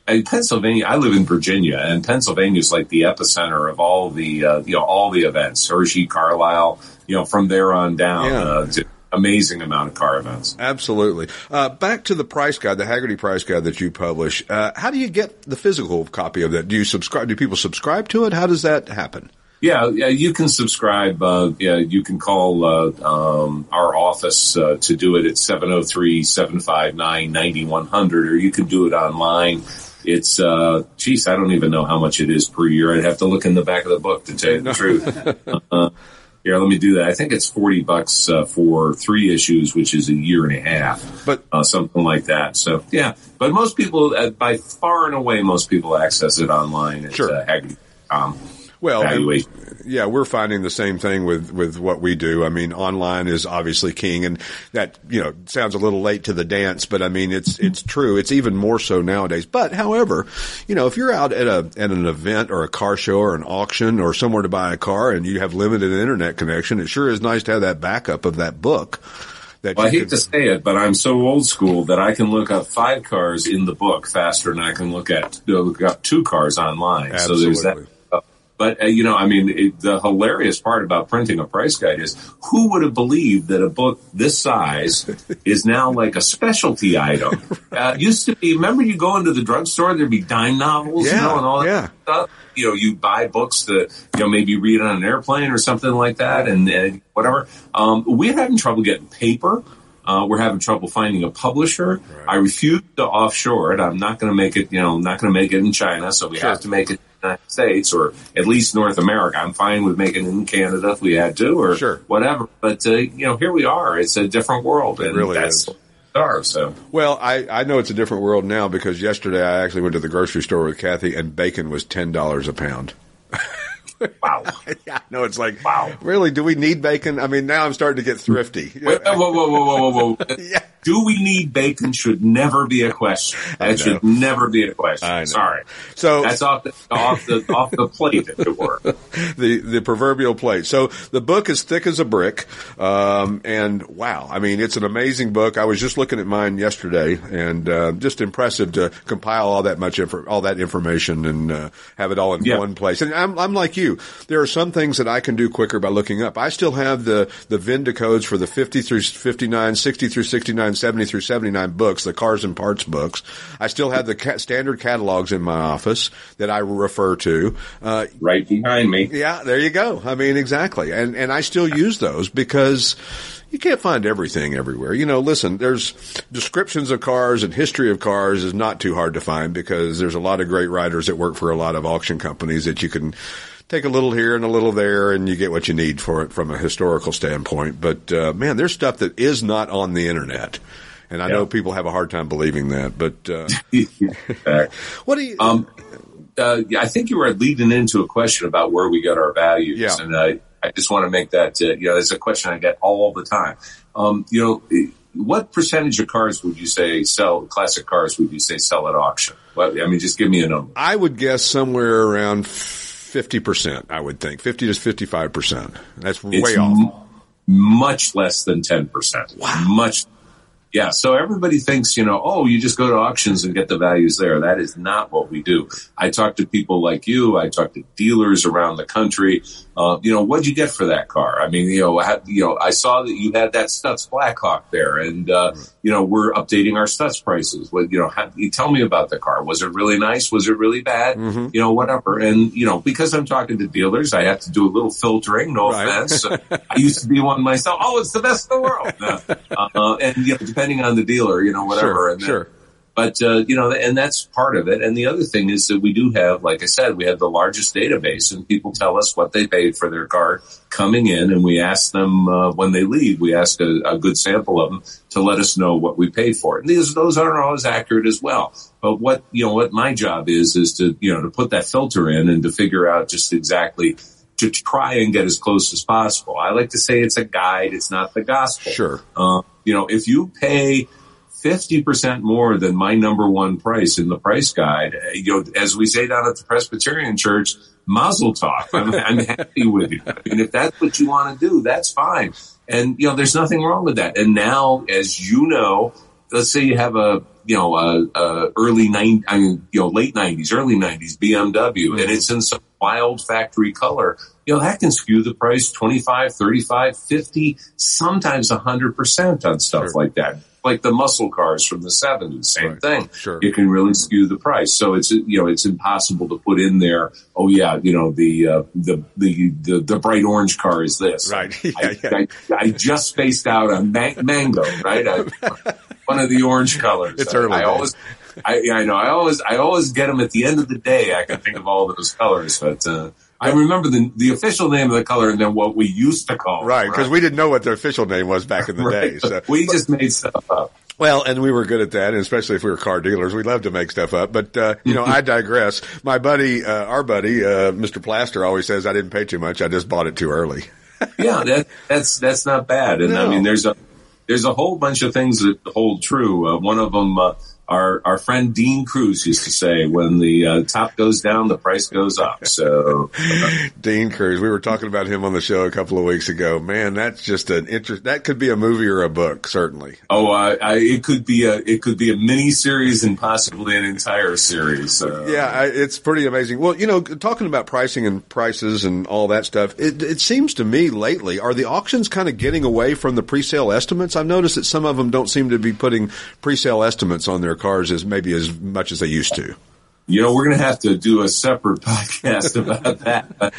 in Pennsylvania, I live in Virginia, and Pennsylvania is like the epicenter of all the uh, you know all the events. Hershey, Carlisle, you know, from there on down, Yeah. uh, to amazing amount of car events. Absolutely. Uh, back to the price guide, the Hagerty price guide that you publish. Uh, how do you get the physical copy of that? Do you subscribe? Do people subscribe to it? How does that happen? Yeah, yeah, you can subscribe. Uh, yeah, you can call uh, um, our office uh, to do it at 703-759-9100, or you can do it online. It's, uh, geez, I don't even know how much it is per year. I'd have to look in the back of the book to tell you the (laughs) truth. Here, let me do that. I think it's 40 bucks uh, for three issues, which is a year and a half. But- uh, something like that. So, yeah. But most people, uh, by far and away, most people access it online at Sure. uh. Well, and- yeah, we're finding the same thing with, with what we do. I mean, online is obviously king and that, you know, sounds a little late to the dance, but I mean, it's, hmm. it's true. It's even more so nowadays. But however, you know, if you're out at a, at an event or a car show or an auction or somewhere to buy a car and you have limited internet connection, it sure is nice to have that backup of that book. That Well, I hate can- to say it, but I'm so old school that I can look up five cars in the book faster than I can look at look up two cars online. So there's that. But uh, you know, I mean, it, the hilarious part about printing a price guide is who would have believed that a book this size (laughs) is now like a specialty item? (laughs) Uh, used to be. Remember, you go into the drugstore, there'd be dime novels, you Yeah, know, and all that yeah. stuff. You know, you buy books that you know maybe read on an airplane or something like that, and, and whatever. Um, we're having trouble getting paper. Uh, we're having trouble finding a publisher. I refuse to offshore it. I'm not going to make it. You know, not going to make it in China. So we Sure. have to make it United States or at least North America. I'm fine with making it in Canada if we had to or Sure. whatever. But uh, you know, here we are. It's a different world, and really that's is. are. So Well, I, I know it's a different world now because yesterday I actually went to the grocery store with Kathy and bacon was $10 a pound. (laughs) wow. (laughs) Yeah, no, it's like, Wow. really, do we need bacon? I mean, now I'm starting to get thrifty. Whoa, whoa, whoa, whoa, whoa, whoa! (laughs) Yeah. Do we need bacon? Should never be a question. That should never be a question. Sorry. So- that's off the off the off the plate, if it were. (laughs) the the proverbial plate. So the book is thick as a brick, um, and wow, I mean, it's an amazing book. I was just looking at mine yesterday, and uh, just impressive to compile all that much all that information and uh, have it all in Yeah. one place. And I'm I'm like you. There are some things that I can do quicker by looking up. I still have the the VINDA codes for the 50 through 59, 60 through 69, 70 through 79 books, the cars and parts books. I still have the ca- standard catalogs in my office that I refer to. Uh, Right behind me. yeah, there you go. I mean, exactly. And, and I still use those because you can't find everything everywhere. You know, listen, there's descriptions of cars and history of cars is not too hard to find because there's a lot of great writers that work for a lot of auction companies that you can take a little here and a little there and you get what you need for it from a historical standpoint. But, uh, man, there's stuff that is not on the internet. And I know people have a hard time believing that, but, uh, (laughs) what do you, um, uh, I think you were leading into a question about where we get our values, Yeah. and I, I just want to make that. Uh, you know, it's a question I get all the time. Um, you know, what percentage of cars would you say sell? Classic cars would you say sell at auction? Well, I mean, just give me a number. I would guess somewhere around 50%, I would think. 50 to 55%. That's way It's off. m- much less than 10%. Wow. Much. Yeah. So everybody thinks, you know, oh, you just go to auctions and get the values there. That is not what we do. I talk to people like you. I talk to dealers around the country. Uh, you know, what'd you get for that car? I mean, you know, I, you know, I saw that you had that Stutz Blackhawk there and, uh, you know, we're updating our Stutz prices. What, you know, how, you tell me about the car. Was it really nice? Was it really bad? You know, whatever. And, you know, because I'm talking to dealers, I have to do a little filtering. No Right. offense. (laughs) I used to be one myself. Oh, it's the best in the world. (laughs) Uh, uh, and you know, depending on the dealer, you know, whatever. Sure, and then- sure. But uh, you know, and that's part of it. And the other thing is that we do have, like I said, we have the largest database, and people tell us what they paid for their car coming in, and we ask them uh, when they leave. We ask a, a good sample of them to let us know what we paid for it. And these those aren't always accurate as well. But what you know, what my job is is to you know to put that filter in and to figure out just exactly to try and get as close as possible. I like to say it's a guide. It's not the gospel. Sure. Uh, you know, if you pay 50% more than my number one price in the price guide, uh, you know, as we say down at the Presbyterian church, mazel tov. I'm, I'm happy with you. I mean, if that's what you want to do, that's fine. And, you know, there's nothing wrong with that. And now, as you know, let's say you have a, you know, a, a early nine, I mean, you know, late nineties, early nineties BMW and it's in some wild factory color, you know, that can skew the price 25, 35, 50, sometimes 100% on stuff Sure. like that. Like the muscle cars from the 70s, same Right. thing. Sure. It can really skew the price. So it's, you know, it's impossible to put in there, oh yeah, you know, the, uh, the, the, the, the bright orange car is this. Right. (laughs) Yeah, I, yeah. I, I just spaced out on ma- mango, right? I, one of the orange colors. It's I, early I always, I, yeah, I know. I always, I always get them at the end of the day. I can think of all those colors, but uh, I remember the the official name of the color and then what we used to call. Right, because we didn't know what the official name was back in the (laughs) day. So. we just made stuff up. Well, and we were good at that, and especially if we were car dealers, we loved to make stuff up. But uh, you know, I (laughs) digress. My buddy, uh, our buddy, uh, Mr. Plaster, always says I didn't pay too much. I just bought it too early. (laughs) yeah, that, that's that's not bad. And I mean, there's a there's a whole bunch of things that hold true. Uh, one of them, uh, our our friend Dean Kruse used to say, "When the uh, top goes down, the price goes up." So Dean Kruse. We were talking about him on the show a couple of weeks ago. Man, that's just an interest. That could be a movie or a book, certainly. Oh, I, I, it could be a it could be a mini series and possibly an entire series. Uh, Yeah, I, it's pretty amazing. Well, you know, talking about pricing and prices and all that stuff, it, it seems to me lately, are the auctions kind of getting away from the pre-sale estimates? I've noticed that some of them don't seem to be putting pre-sale estimates on their cars as maybe as much as they used to. You know, we're going to have to do a separate (laughs) podcast about that.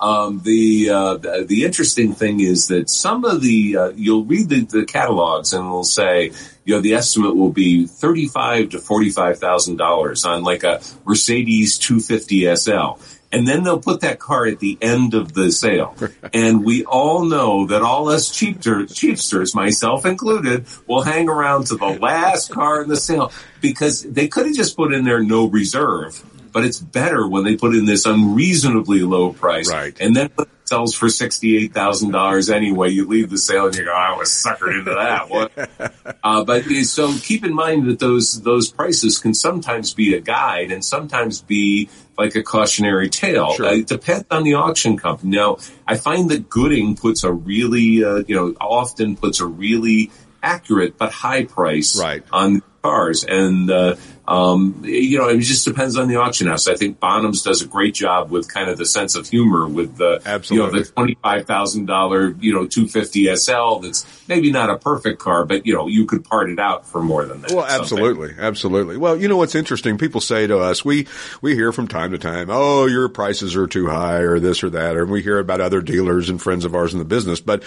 Um, the, uh, the the interesting thing is that some of the uh, you'll read the, the catalogs and it'll say you know the estimate will be thirty five to forty five thousand dollars on like a Mercedes two fifty SL. And then they'll put that car at the end of the sale. (laughs) And we all know that all us cheapster, cheapsters, myself included, will hang around to the last car in the sale because they could have just put in there no reserve. But it's better when they put in this unreasonably low price. Right. And then it sells for $68,000 anyway, you leave the sale and you go, I was suckered into that. What? (laughs) Uh, but so keep in mind that those those prices can sometimes be a guide and sometimes be like a cautionary tale. Sure. Uh, it depends on the auction company. Now, I find that Gooding puts a really, uh, you know, often puts a really accurate but high price Right. on cars, and uh, um, you know, it just depends on the auction house. I think Bonhams does a great job with kind of the sense of humor with the Absolutely. you know the twenty five thousand dollar you know two fifty SL. That's maybe not a perfect car, but you know you could part it out for more than that. Well, Something. absolutely, absolutely. Well, you know what's interesting? People say to us, we we hear from time to time, "Oh, your prices are too high," or this or that, or we hear about other dealers and friends of ours in the business. But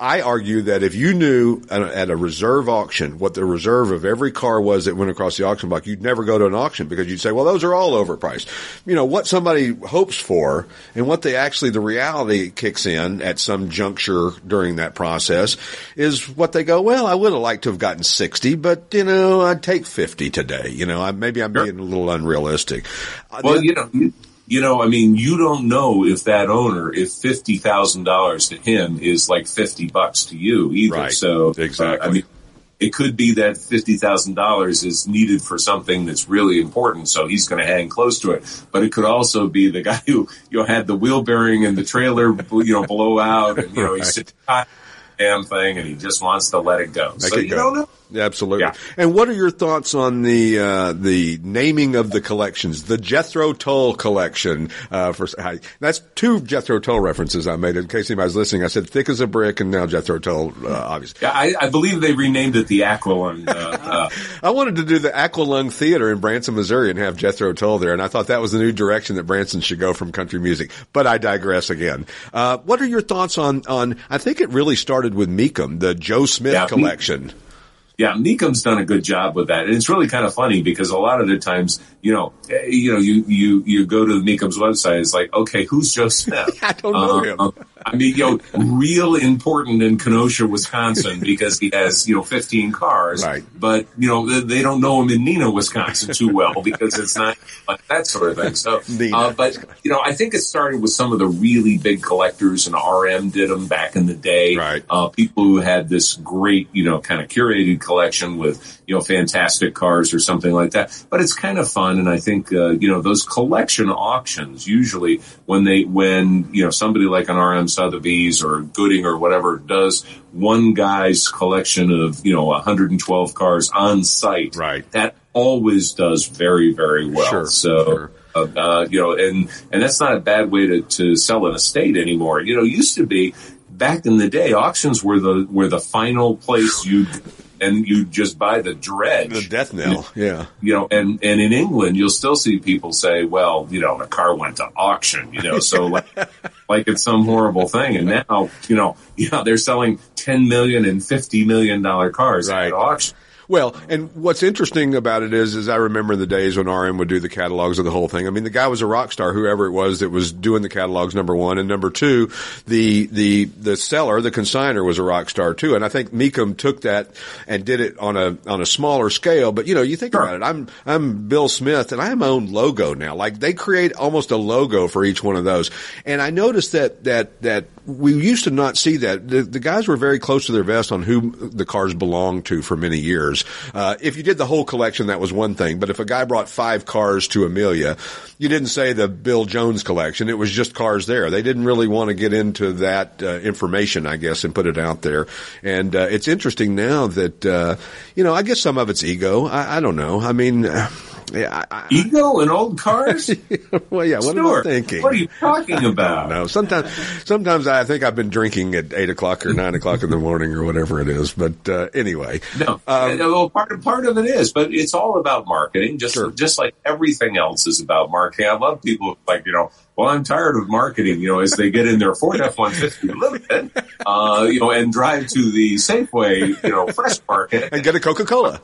I argue that if you knew at a, at a reserve auction what the reserve of every car was that went across the auction block, you'd never go to an auction because you'd say, "Well, those are all overpriced." You know what somebody hopes for and what they actually the reality kicks in at some juncture during that process is what they go, well, I would have liked to have gotten 60, but you know, I'd take 50 today. You know, I, maybe I'm being a little unrealistic. Uh, Well, you know, you, you know, I mean, you don't know if that owner, if fifty thousand dollars to him is like fifty bucks to you either. Right. So, uh, Exactly. I mean, it could be that fifty thousand dollars is needed for something that's really important, so he's going to hang close to it. But it could also be the guy who you know had the wheel bearing and the trailer, you know, blow out, and you know he's Right. sitting damn thing, and he just wants to let it go. Make so it you go. don't know. Absolutely. Yeah. And what are your thoughts on the uh, the naming of the collections? The Jethro Tull collection. Uh, for I, that's two Jethro Tull references I made. In case anybody's listening, I said "thick as a brick" and now Jethro Tull. Uh, obviously, Yeah, I, I believe they renamed it the Aqualung. Uh, uh, (laughs) I wanted to do the Aqualung Theater in Branson, Missouri, and have Jethro Tull there, and I thought that was the new direction that Branson should go from country music. But I digress again. Uh, what are your thoughts on on? I think it really started with Mecum, the Joe Smith Yeah, Me- collection. Yeah, Mecum's done a good job with that, and it's really kind of funny because a lot of the times, you know, eh, you know, you you you go to the Mecum's website, it's like, okay, who's Joe Smith? (laughs) I don't know Uh, him. uh, I mean, you know, real important in Kenosha, Wisconsin, (laughs) because he has, you know, 15 cars. Right. But, you know, they don't know him in Neenah, Wisconsin too well because it's not (laughs) like that sort of thing. So, uh, but, you know, I think it started with some of the really big collectors and RM did them back in the day. Right. Uh, people who had this great, you know, kind of curated collection with, you know, fantastic cars or something like that. But it's kind of fun. And I think, uh, you know, those collection auctions usually when they, when, you know, somebody like an RM Sotheby's or Gooding or whatever does one guy's collection of, you know, 112 cars on site. Right. That always does very, very well. Sure, so, sure. uh, uh, you know, and, and that's not a bad way to, to sell an estate anymore. You know, it used to be back in the day, auctions were the, were the final place you and you just buy the dredge. The death knell. Yeah. You know, and, and in England, you'll still see people say, well, you know, the car went to auction, you know, so like, (laughs) like it's some horrible thing. And now, you know, (laughs) yeah, they're selling 10 million and 50 million dollar cars Right. at auction. Well, and what's interesting about it is, is I remember in the days when RM would do the catalogs of the whole thing. I mean, the guy was a rock star, whoever it was that was doing the catalogs. Number one, and number two, the the the seller, the consigner, was a rock star too. And I think Mecum took that and did it on a on a smaller scale. But you know, you think Sure. about it. I'm I'm Bill Smith, and I have my own logo now. Like they create almost a logo for each one of those. And I noticed that that that we used to not see that. The, the guys were very close to their vest on who the cars belonged to for many years. Uh, if you did the whole collection, that was one thing. But if a guy brought five cars to Amelia, you didn't say the Bill Jones collection. It was just cars there. They didn't really want to get into that uh, information, I guess, and put it out there. And uh, it's interesting now that uh, you know. I guess some of it's ego. I, I don't know. I mean. Uh, yeah, I, (laughs) Ego and old cars? (laughs) Well, yeah. What Stuart, am I thinking? What are you talking (laughs) about? No, sometimes, sometimes I think I've been drinking at eight o'clock or nine o'clock in the morning or whatever it is. But uh, anyway, No, Um, well, part of part of it is, but it's all about marketing. Just Sure. just like everything else is about marketing. I love people like you know. Well, I'm tired of marketing. You know, as they get in their Ford F-150 Limited, uh, you know, and drive to the Safeway, you know, Fresh Market, and get a Coca Cola.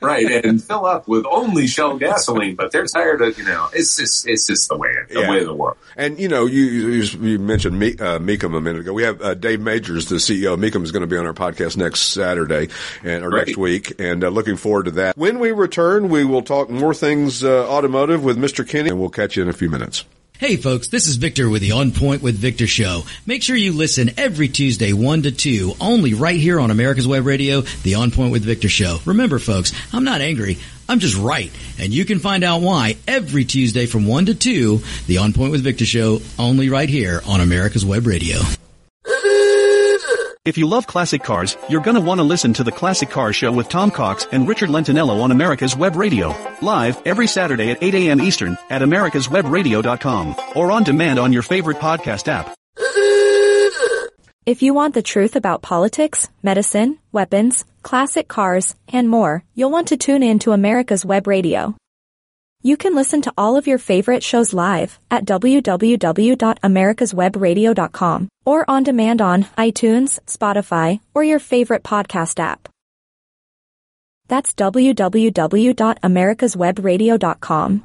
right, and fill up with only Shell gasoline. But they're tired of, you know, it's just it's just the way the Yeah. way of the world. And you know, you you, you mentioned Me, uh, Mecum a minute ago. We have uh, Dave Magers, the CEO of Mecum, is going to be on our podcast next Saturday and or next week, and uh, looking forward to that. When we return, we will talk more things uh, automotive with Mr. Kinney, and we'll catch you in a few minutes. Hey folks, this is Victor with the On Point with Victor show. Make sure you listen every Tuesday 1 to 2, only right here on America's Web Radio, the On Point with Victor show. Remember folks, I'm not angry, I'm just right. And you can find out why every Tuesday from 1 to 2, the On Point with Victor show, only right here on America's Web Radio. If you love classic cars, you're gonna want to listen to the Classic Car Show with Tom Cox and Richard Lentinello on America's Web Radio. Live every Saturday at 8 a.m. Eastern at americaswebradio.com or on demand on your favorite podcast app. If you want the truth about politics, medicine, weapons, classic cars, and more, you'll want to tune in to America's Web Radio. You can listen to all of your favorite shows live at www.americaswebradio.com or on demand on iTunes, Spotify, or your favorite podcast app. That's www.americaswebradio.com.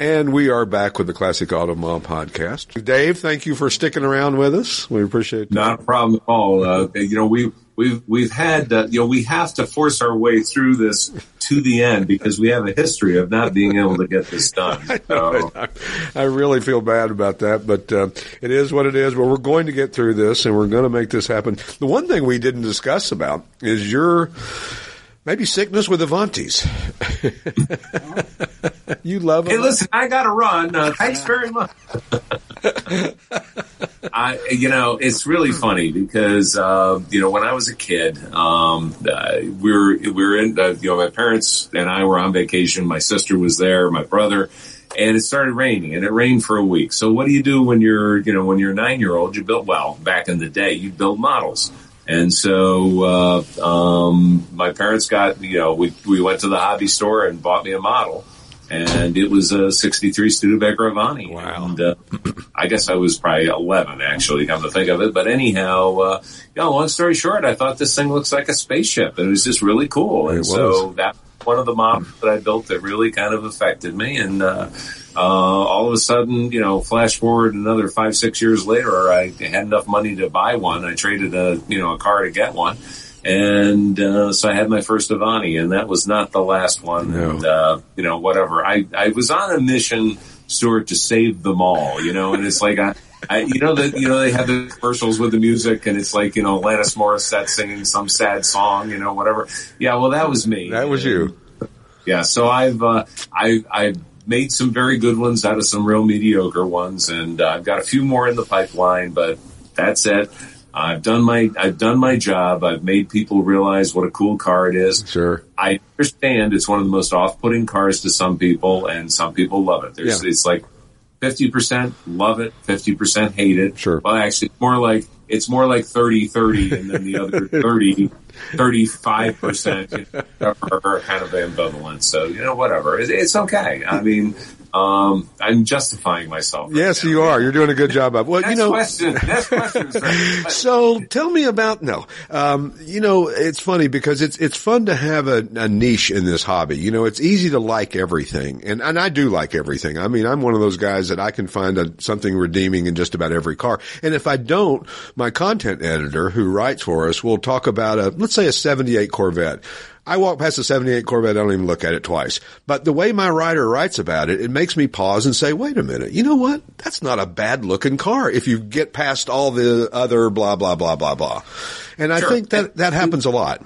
And we are back with the Classic Auto Mall podcast. Dave, thank you for sticking around with us. We appreciate that. Not a problem at all. Uh, you know, we we've we've had uh, you know we have to force our way through this to the end because we have a history of not being able to get this done. (laughs) So, I, I really feel bad about that, but uh, it is what it is. But we're going to get through this, and we're going to make this happen. The one thing we didn't discuss about is your maybe sickness with Avantis. (laughs) you love hey, listen, I got to run. Uh, thanks very much. I, you know, it's really funny because uh, you know when I was a kid, um, uh, we were we were in uh, you know my parents and I were on vacation. My sister was there, my brother, and it started raining, and it rained for a week. So what do you do when you're you know when you're a nine year old? You build well back in the day, you build models. And so, uh, um, my parents got, you know, we, we went to the hobby store and bought me a model and it was a 63 Studebaker Avanti. Wow. And, uh, (clears throat) I guess I was probably 11 actually, come to think of it. But anyhow, uh, you know, long story short, I thought this thing looks like a spaceship and it was just really cool. And so that one of the models that I built that really kind of affected me. And, uh, uh, all of a sudden, you know, flash forward another five, six years later, I had enough money to buy one. I traded a, you know, a car to get one. And, uh, so I had my first Avanti and that was not the last one. No. And, uh, you know, whatever. I, I was on a mission, Stuart, to save them all, you know, and it's like, I, I, you know that you know they have the commercials with the music, and it's like you know Alanis Morissette singing some sad song, you know, whatever. Yeah, well, that was me. That was you. Yeah, so I've uh, I I've made some very good ones out of some real mediocre ones, and uh, I've got a few more in the pipeline. But that's it. I've done my I've done my job. I've made people realize what a cool car it is. Sure. I understand it's one of the most off-putting cars to some people, and some people love it. There's, Yeah. It's like fifty percent love it, fifty percent hate it. Sure. Well, actually, more like it's more like 30-30, and then the other (laughs) 30, 35 percent are kind of ambivalent. So you know, whatever. It, it's okay. I mean, um, I'm justifying myself. right Yes, now. you are. You're doing a good job of. Well, Next you know. question. Next question. sir. (laughs) So tell me about no. Um, you know, it's funny because it's it's fun to have a, a niche in this hobby. You know, it's easy to like everything, and and I do like everything. I mean, I'm one of those guys that I can find a, something redeeming in just about every car. And if I don't, my content editor who writes for us will talk about a let's say a '78 Corvette. I walk past a 78 Corvette, I don't even look at it twice. But the way my writer writes about it, it makes me pause and say, wait a minute, you know what? That's not a bad looking car if you get past all the other blah, blah, blah, blah, blah. And I Sure. think that, that happens a lot.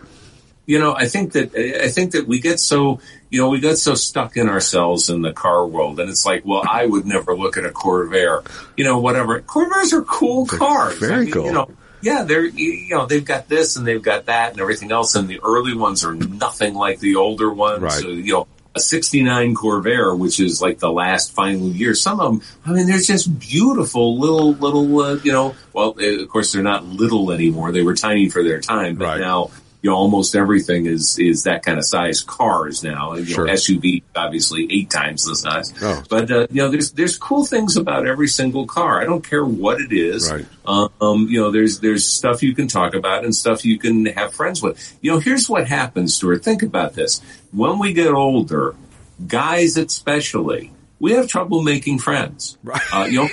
you know, I think that I think that we get so you know we get so stuck in ourselves in the car world, and it's like, well, I would never look at a Corvair, you know, whatever. Corvairs are cool cars, very I mean, cool. You know, yeah, they're you know they've got this and they've got that and everything else, and the early ones are nothing like the older ones. Right. So, you know. A 69 Corvair, which is like the last final year. Some of them, I mean, they're just beautiful little, little, uh, you know, well, uh, of course they're not little anymore. They were tiny for their time, but Right. now you know, almost everything is is that kind of size cars now. You Sure. know, SUV obviously eight times the size. Oh. But uh, you know, there's there's cool things about every single car. I don't care what it is. Right. Um, you know, there's there's stuff you can talk about and stuff you can have friends with. You know, here's what happens, Stuart. Think about this. When we get older, guys especially, we have trouble making friends. Right. Uh, you know,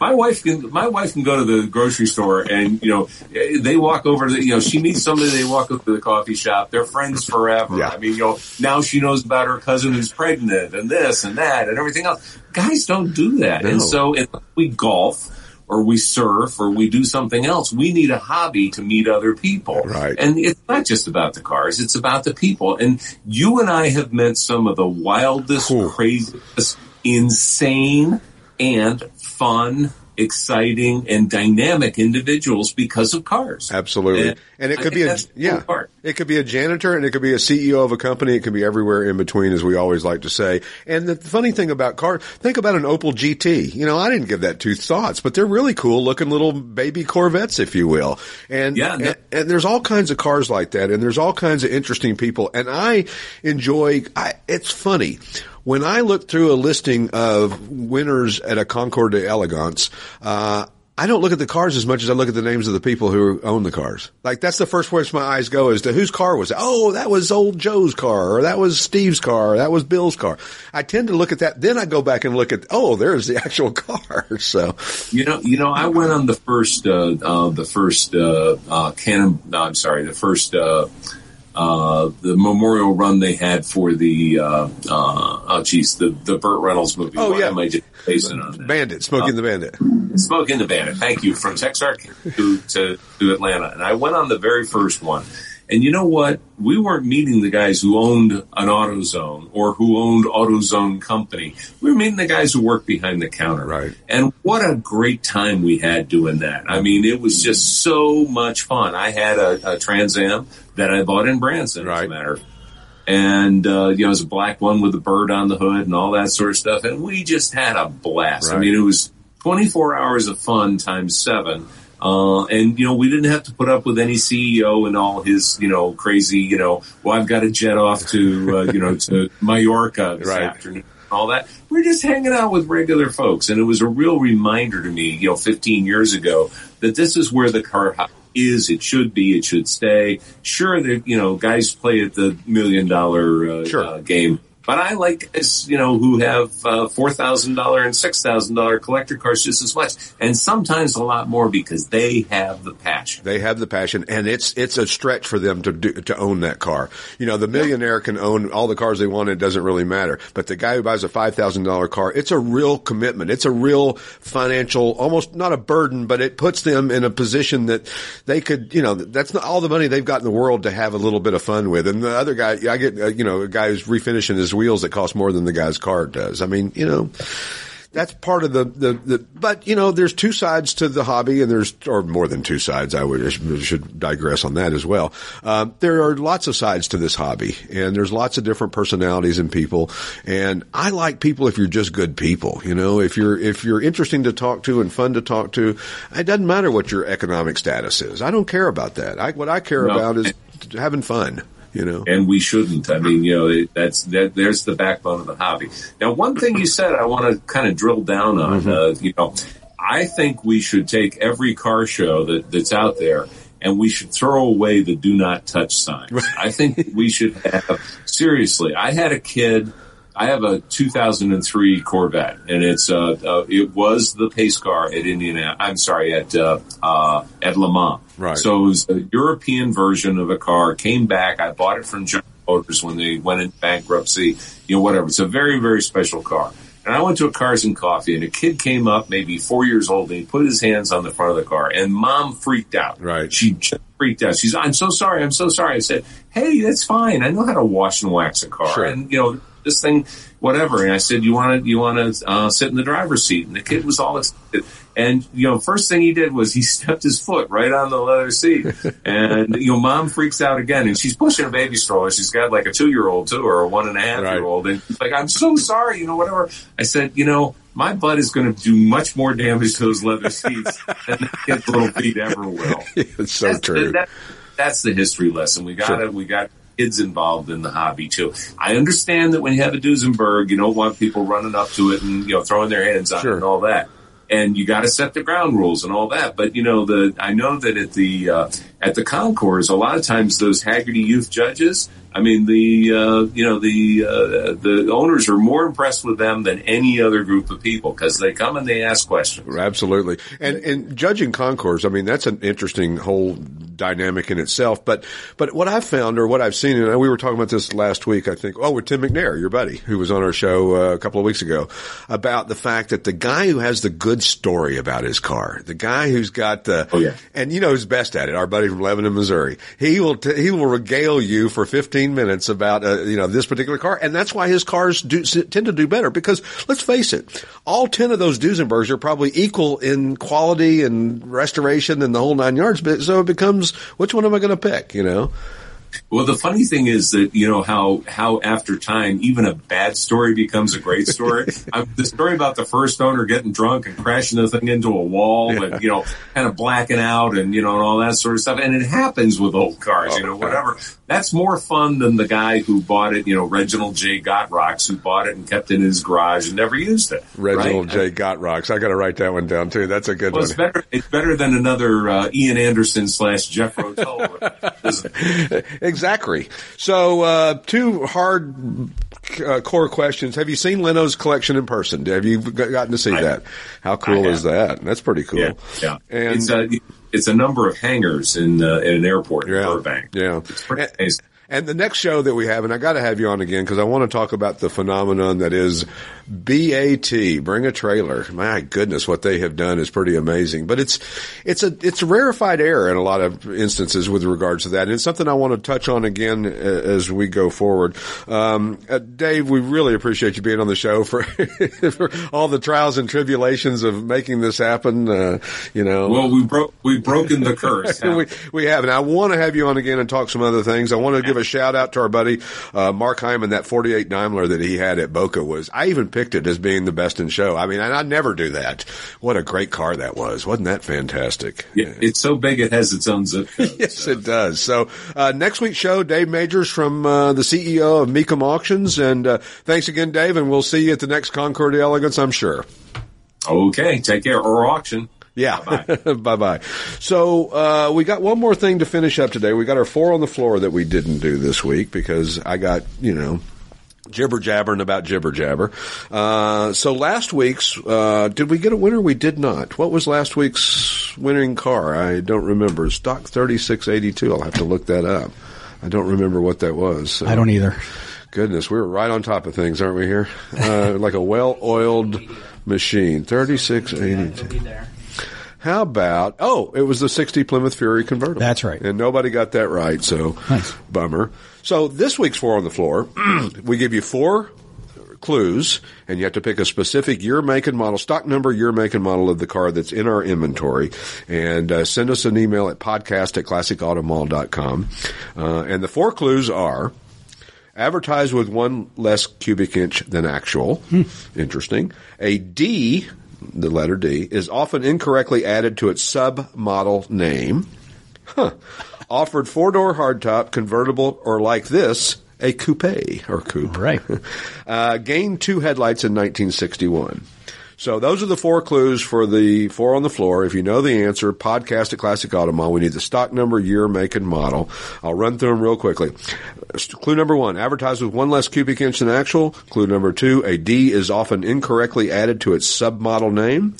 my wife can my wife can go to the grocery store and you know they walk over to the, you know she meets somebody they walk up to the coffee shop they're friends forever. Yeah. I mean you know now she knows about her cousin who's pregnant and this and that and everything else. Guys don't do that, No. and so if we golf or we surf or we do something else, we need a hobby to meet other people. Right. And it's not just about the cars, it's about the people. And you and I have met some of the wildest, Cool. craziest, insane and fun, exciting and dynamic individuals because of cars. Absolutely. And And it could be a, cool yeah, it could be a janitor and it could be a CEO of a company. It could be everywhere in between, as we always like to say. And the funny thing about cars, think about an Opel GT. You know, I didn't give that two thoughts, but they're really cool looking little baby Corvettes, if you will. And, Yeah, and, and there's all kinds of cars like that and there's all kinds of interesting people. And I enjoy, I, it's funny. When I look through a listing of winners at a Concours d'Elegance, uh, I don't look at the cars as much as I look at the names of the people who own the cars. Like that's the first place my eyes go is to whose car was It? Oh, that was old Joe's car, or that was Steve's car, or that was Bill's car. I tend to look at that. Then I go back and look at, oh, there's the (laughs) actual car. So You know, you know, I went on the first, uh, uh, the first, uh, uh, Cannon, no, I'm sorry, the first, uh, uh, the memorial run they had for the, uh, uh, oh geez, the, the Burt Reynolds movie. Oh, Why yeah. am I just basing on that? Bandit, Smoking the Bandit. Smokey and the Bandit. Thank you. From Texarkana to, to, to Atlanta. And I went on the very first one. And you know what? We weren't meeting the guys who owned an AutoZone or who owned AutoZone company. We were meeting the guys who worked behind the counter. Right. And what a great time we had doing that. I mean, it was just so much fun. I had a, a Trans Am that I bought in Branson, as Right. a matter of and uh, you know, it was a black one with a bird on the hood and all that sort of stuff. And we just had a blast. I mean, it was 24 hours of fun times seven. Uh, and you know, we didn't have to put up with any CEO and all his, you know, crazy, you know, well, I've got to jet off to, uh, you know, to (laughs) Mallorca this Right. afternoon. All that. We're just hanging out with regular folks. And it was a real reminder to me, you know, 15 years ago that this is where the car is. It should be. It should stay. Sure, that, you know, guys play at the million dollar uh, Sure. uh, game. But I like guys, you know, who have uh, four thousand dollar and six thousand dollar collector cars just as much, and sometimes a lot more because they have the passion. They have the passion, and it's it's a stretch for them to do, to own that car. You know, the millionaire can own all the cars they want; it doesn't really matter. But the guy who buys a five thousand dollar car, it's a real commitment. It's a real financial, almost not a burden, but it puts them in a position that they could, you know, that's not all the money they've got in the world to have a little bit of fun with. And the other guy, I get, uh, you know, a guy who's refinishing his wheels that cost more than the guy's car does. I mean, you know that's part of the, the, the, but you know, there's two sides to the hobby and there's, or more than two sides. I would, should digress on that as well. Um, there are lots of sides to this hobby and there's lots of different personalities and people. And I like people if you're just good people, you know, if you're, if you're interesting to talk to and fun to talk to, it doesn't matter what your economic status is. I don't care about that. I, what I care No. about is having fun, you know. and we shouldn't. I mean, you know, it, that's that. There's the backbone of the hobby. Now, one thing you said, I want to kind of drill down on. Uh, you know, I think we should take every car show that that's out there. And we should throw away the do not touch signs. I think we should have, seriously, I had a kid, I have a 2003 Corvette and it's, uh, uh it was the pace car at Indiana, I'm sorry, at, uh, uh, at Le Mans. Right. So it was a European version of a car, came back. I bought it from General Motors when they went into bankruptcy, you know, whatever. It's a very, very special car. And I went to a Cars and Coffee and a kid came up, maybe four years old, and he put his hands on the front of the car and mom freaked out. Right. She just freaked out. She's, I'm so sorry. I'm so sorry. I said, Hey, that's fine. I know how to wash and wax a car. Sure. And, you know, this thing, whatever. And I said, you want to, you want to, uh, sit in the driver's seat. And the kid was all excited. And, you know, first thing he did was he (laughs) stepped his foot right on the leather seat. (laughs) And, you know, mom freaks out again and she's pushing a baby stroller. She's got like a two year old too or a one and a half Right. year old. And like, I'm so sorry, you know, whatever. I said, you know, my butt is going to do much more damage to those leather (laughs) seats than that kid's little feet ever will. it's so That's true. The, that, that's the history lesson. We got to, Sure. we got kids involved in the hobby too. I understand that when you have a Duesenberg, you don't want people running up to it and, you know, throwing their hands on Sure. it and all that. And you got to set the ground rules and all that. But you know, the I know that at the uh, at the concours, a lot of times those Hagerty youth judges. I mean, the uh, you know the uh, the owners are more impressed with them than any other group of people because they come and they ask questions. Absolutely. And, and judging concours, I mean, that's an interesting whole dynamic in itself. But, but what I've found or what I've seen, and we were talking about this last week, I think, oh, with Tim McNair, your buddy, who was on our show uh, a couple of weeks ago, about the fact that the guy who has the good story about his car, the guy who's got the, Oh, yeah. and you know who's best at it, our buddy from Lebanon, Missouri, he will, t- he will regale you for 15 minutes about, uh, you know, this particular car. And that's why his cars do, tend to do better because let's face it, all 10 of those Duesenbergs are probably equal in quality and restoration and the whole nine yards. But so it becomes, which one am I going to pick, you know? Well, the funny thing is that you know how how after time even a bad story becomes a great story. (laughs) I, the story about the first owner getting drunk and crashing the thing into a wall and you know kind of blacking out and you know and all that sort of stuff. And it happens with old cars, you know, whatever. That's more fun than the guy who bought it, you know, Reginald J. Gottrocks, who bought it and kept it in his garage and never used it. Reginald right? J. Got Rocks. I got to write that one down too. That's a good Well, one. it's better. It's better than another uh, Ian Anderson slash Jethro Tull. (laughs) exactly. So, uh, two hard uh, core questions. Have you seen Leno's collection in person? Have you gotten to see I- that? How cool is that? That's pretty cool. Yeah, yeah. And it's a it's a number of hangars in uh, in an airport in Burbank. yeah. It's pretty And- amazing. And the next show that we have, and I got to have you on again because I want to talk about the phenomenon that is BAT. Bring a trailer. My goodness, what they have done is pretty amazing. But it's it's a it's a rarefied air in a lot of instances with regards to that. And it's something I want to touch on again uh, as we go forward. Um, uh, Dave, we really appreciate you being on the show for, (laughs) for all the trials and tribulations of making this happen. Uh, you know, Well, we broke we've broken the curse. (laughs) we, we have, and I want to have you on again and talk some other things. I want to give a shout out to our buddy uh, Mark Hyman. That 48 Daimler that he had at Boca was. I even picked as being the best in show. I mean, and I never do that. What a great car that was! Wasn't that fantastic? Yeah, it's so big it has its own zip code. (laughs) yes, so. it does. So uh, next week's show, Dave Magers from uh, the CEO of Mecum Auctions, and uh, thanks again, Dave, and we'll see you at the next Concours Elegance, I'm sure. Okay, take care or auction. Yeah. bye (laughs) bye. So, uh, we got one more thing to finish up today. We got our four on the floor that we didn't do this week because I got, you know, jibber jabbering about jibber jabber. Uh, so last week's, uh, did we get a winner? We did not. What was last week's winning car? I don't remember. Stock 3682. I'll have to look that up. I don't remember what that was. So. I don't either. Goodness, we were right on top of things, aren't we here? Uh, like a well-oiled machine. 3682. How about, oh, it was the 60 Plymouth Fury convertible. That's right. And nobody got that right, so nice. bummer. So this week's Four on the Floor, (clears throat) we give you four clues, and you have to pick a specific year, make, and model, stock number, year, make, and model of the car that's in our inventory, and uh, send us an email at podcast at classicautomall.com. Uh, and the four clues are advertised with one less cubic inch than actual. Hmm. Interesting. A D the letter D, is often incorrectly added to its sub-model name. Huh. Offered four-door hardtop, convertible, or like this, a coupe or coupe. Right. (laughs) uh, gained two headlights in 1961. So those are the four clues for the four on the floor. If you know the answer, podcast at Classic Auto Mall. We need the stock number, year, make, and model. I'll run through them real quickly. Clue number one, advertised with one less cubic inch than actual. Clue number two, a D is often incorrectly added to its submodel name.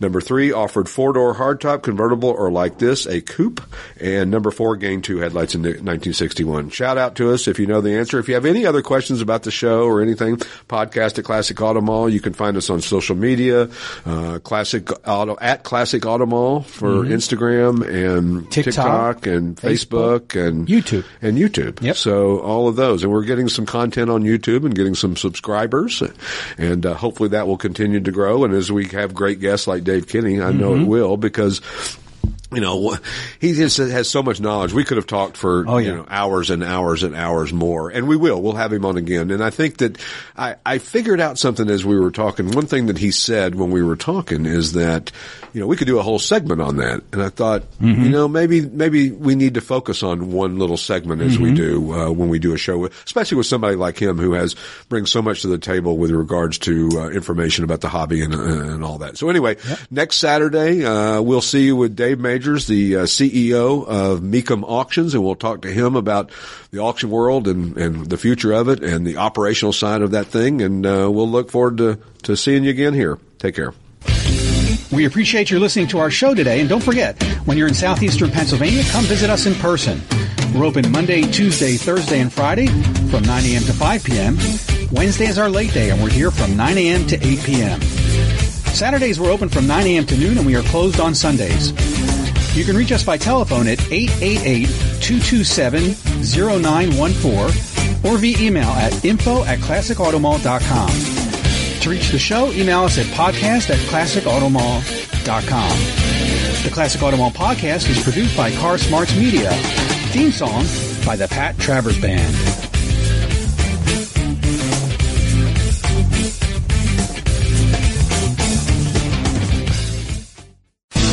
Number three, offered four-door hardtop, convertible, or like this, a coupe. And number four, gained two headlights in 1961. Shout out to us if you know the answer. If you have any other questions about the show or anything, podcast at Classic Auto Mall. You can find us on social media, uh, Classic Auto, at Classic Auto Mall for mm-hmm. Instagram and TikTok, TikTok and Facebook, Facebook, and YouTube. And YouTube. Yep. So all of those. And we're getting some content on YouTube and getting some subscribers. And uh, hopefully that will continue to grow. And as we have great guests like Dave Kinney. I know Mm-hmm. it will because you know, he just has so much knowledge. We could have talked for oh, yeah. you know hours and hours and hours more, and we will. We'll have him on again. And I think that I, I figured out something as we were talking. One thing that he said when we were talking is that you know we could do a whole segment on that. And I thought, mm-hmm. you know, maybe maybe we need to focus on one little segment as mm-hmm. we do uh, when we do a show, especially with somebody like him who has brings so much to the table with regards to uh, information about the hobby and, uh, and all that. So anyway, yep. next Saturday uh, we'll see you with Dave The uh, CEO of Mecum Auctions, and we'll talk to him about the auction world and, and the future of it and the operational side of that thing. And uh, we'll look forward to, to seeing you again here. Take care. We appreciate your listening to our show today. And don't forget, when you're in southeastern Pennsylvania, come visit us in person. We're open Monday, Tuesday, Thursday, and Friday from 9 a.m. to 5 p.m. Wednesday is our late day, and we're here from 9 a.m. to 8 p.m. Saturdays we're open from 9 a.m. to noon, and we are closed on Sundays. You can reach us by telephone at 888-227-0914 or via email at info at classicautomall.com. To reach the show, email us at podcast at classicautomall.com. The Classic Auto Mall podcast is produced by Car Smarts Media. Theme song by the Pat Travers Band.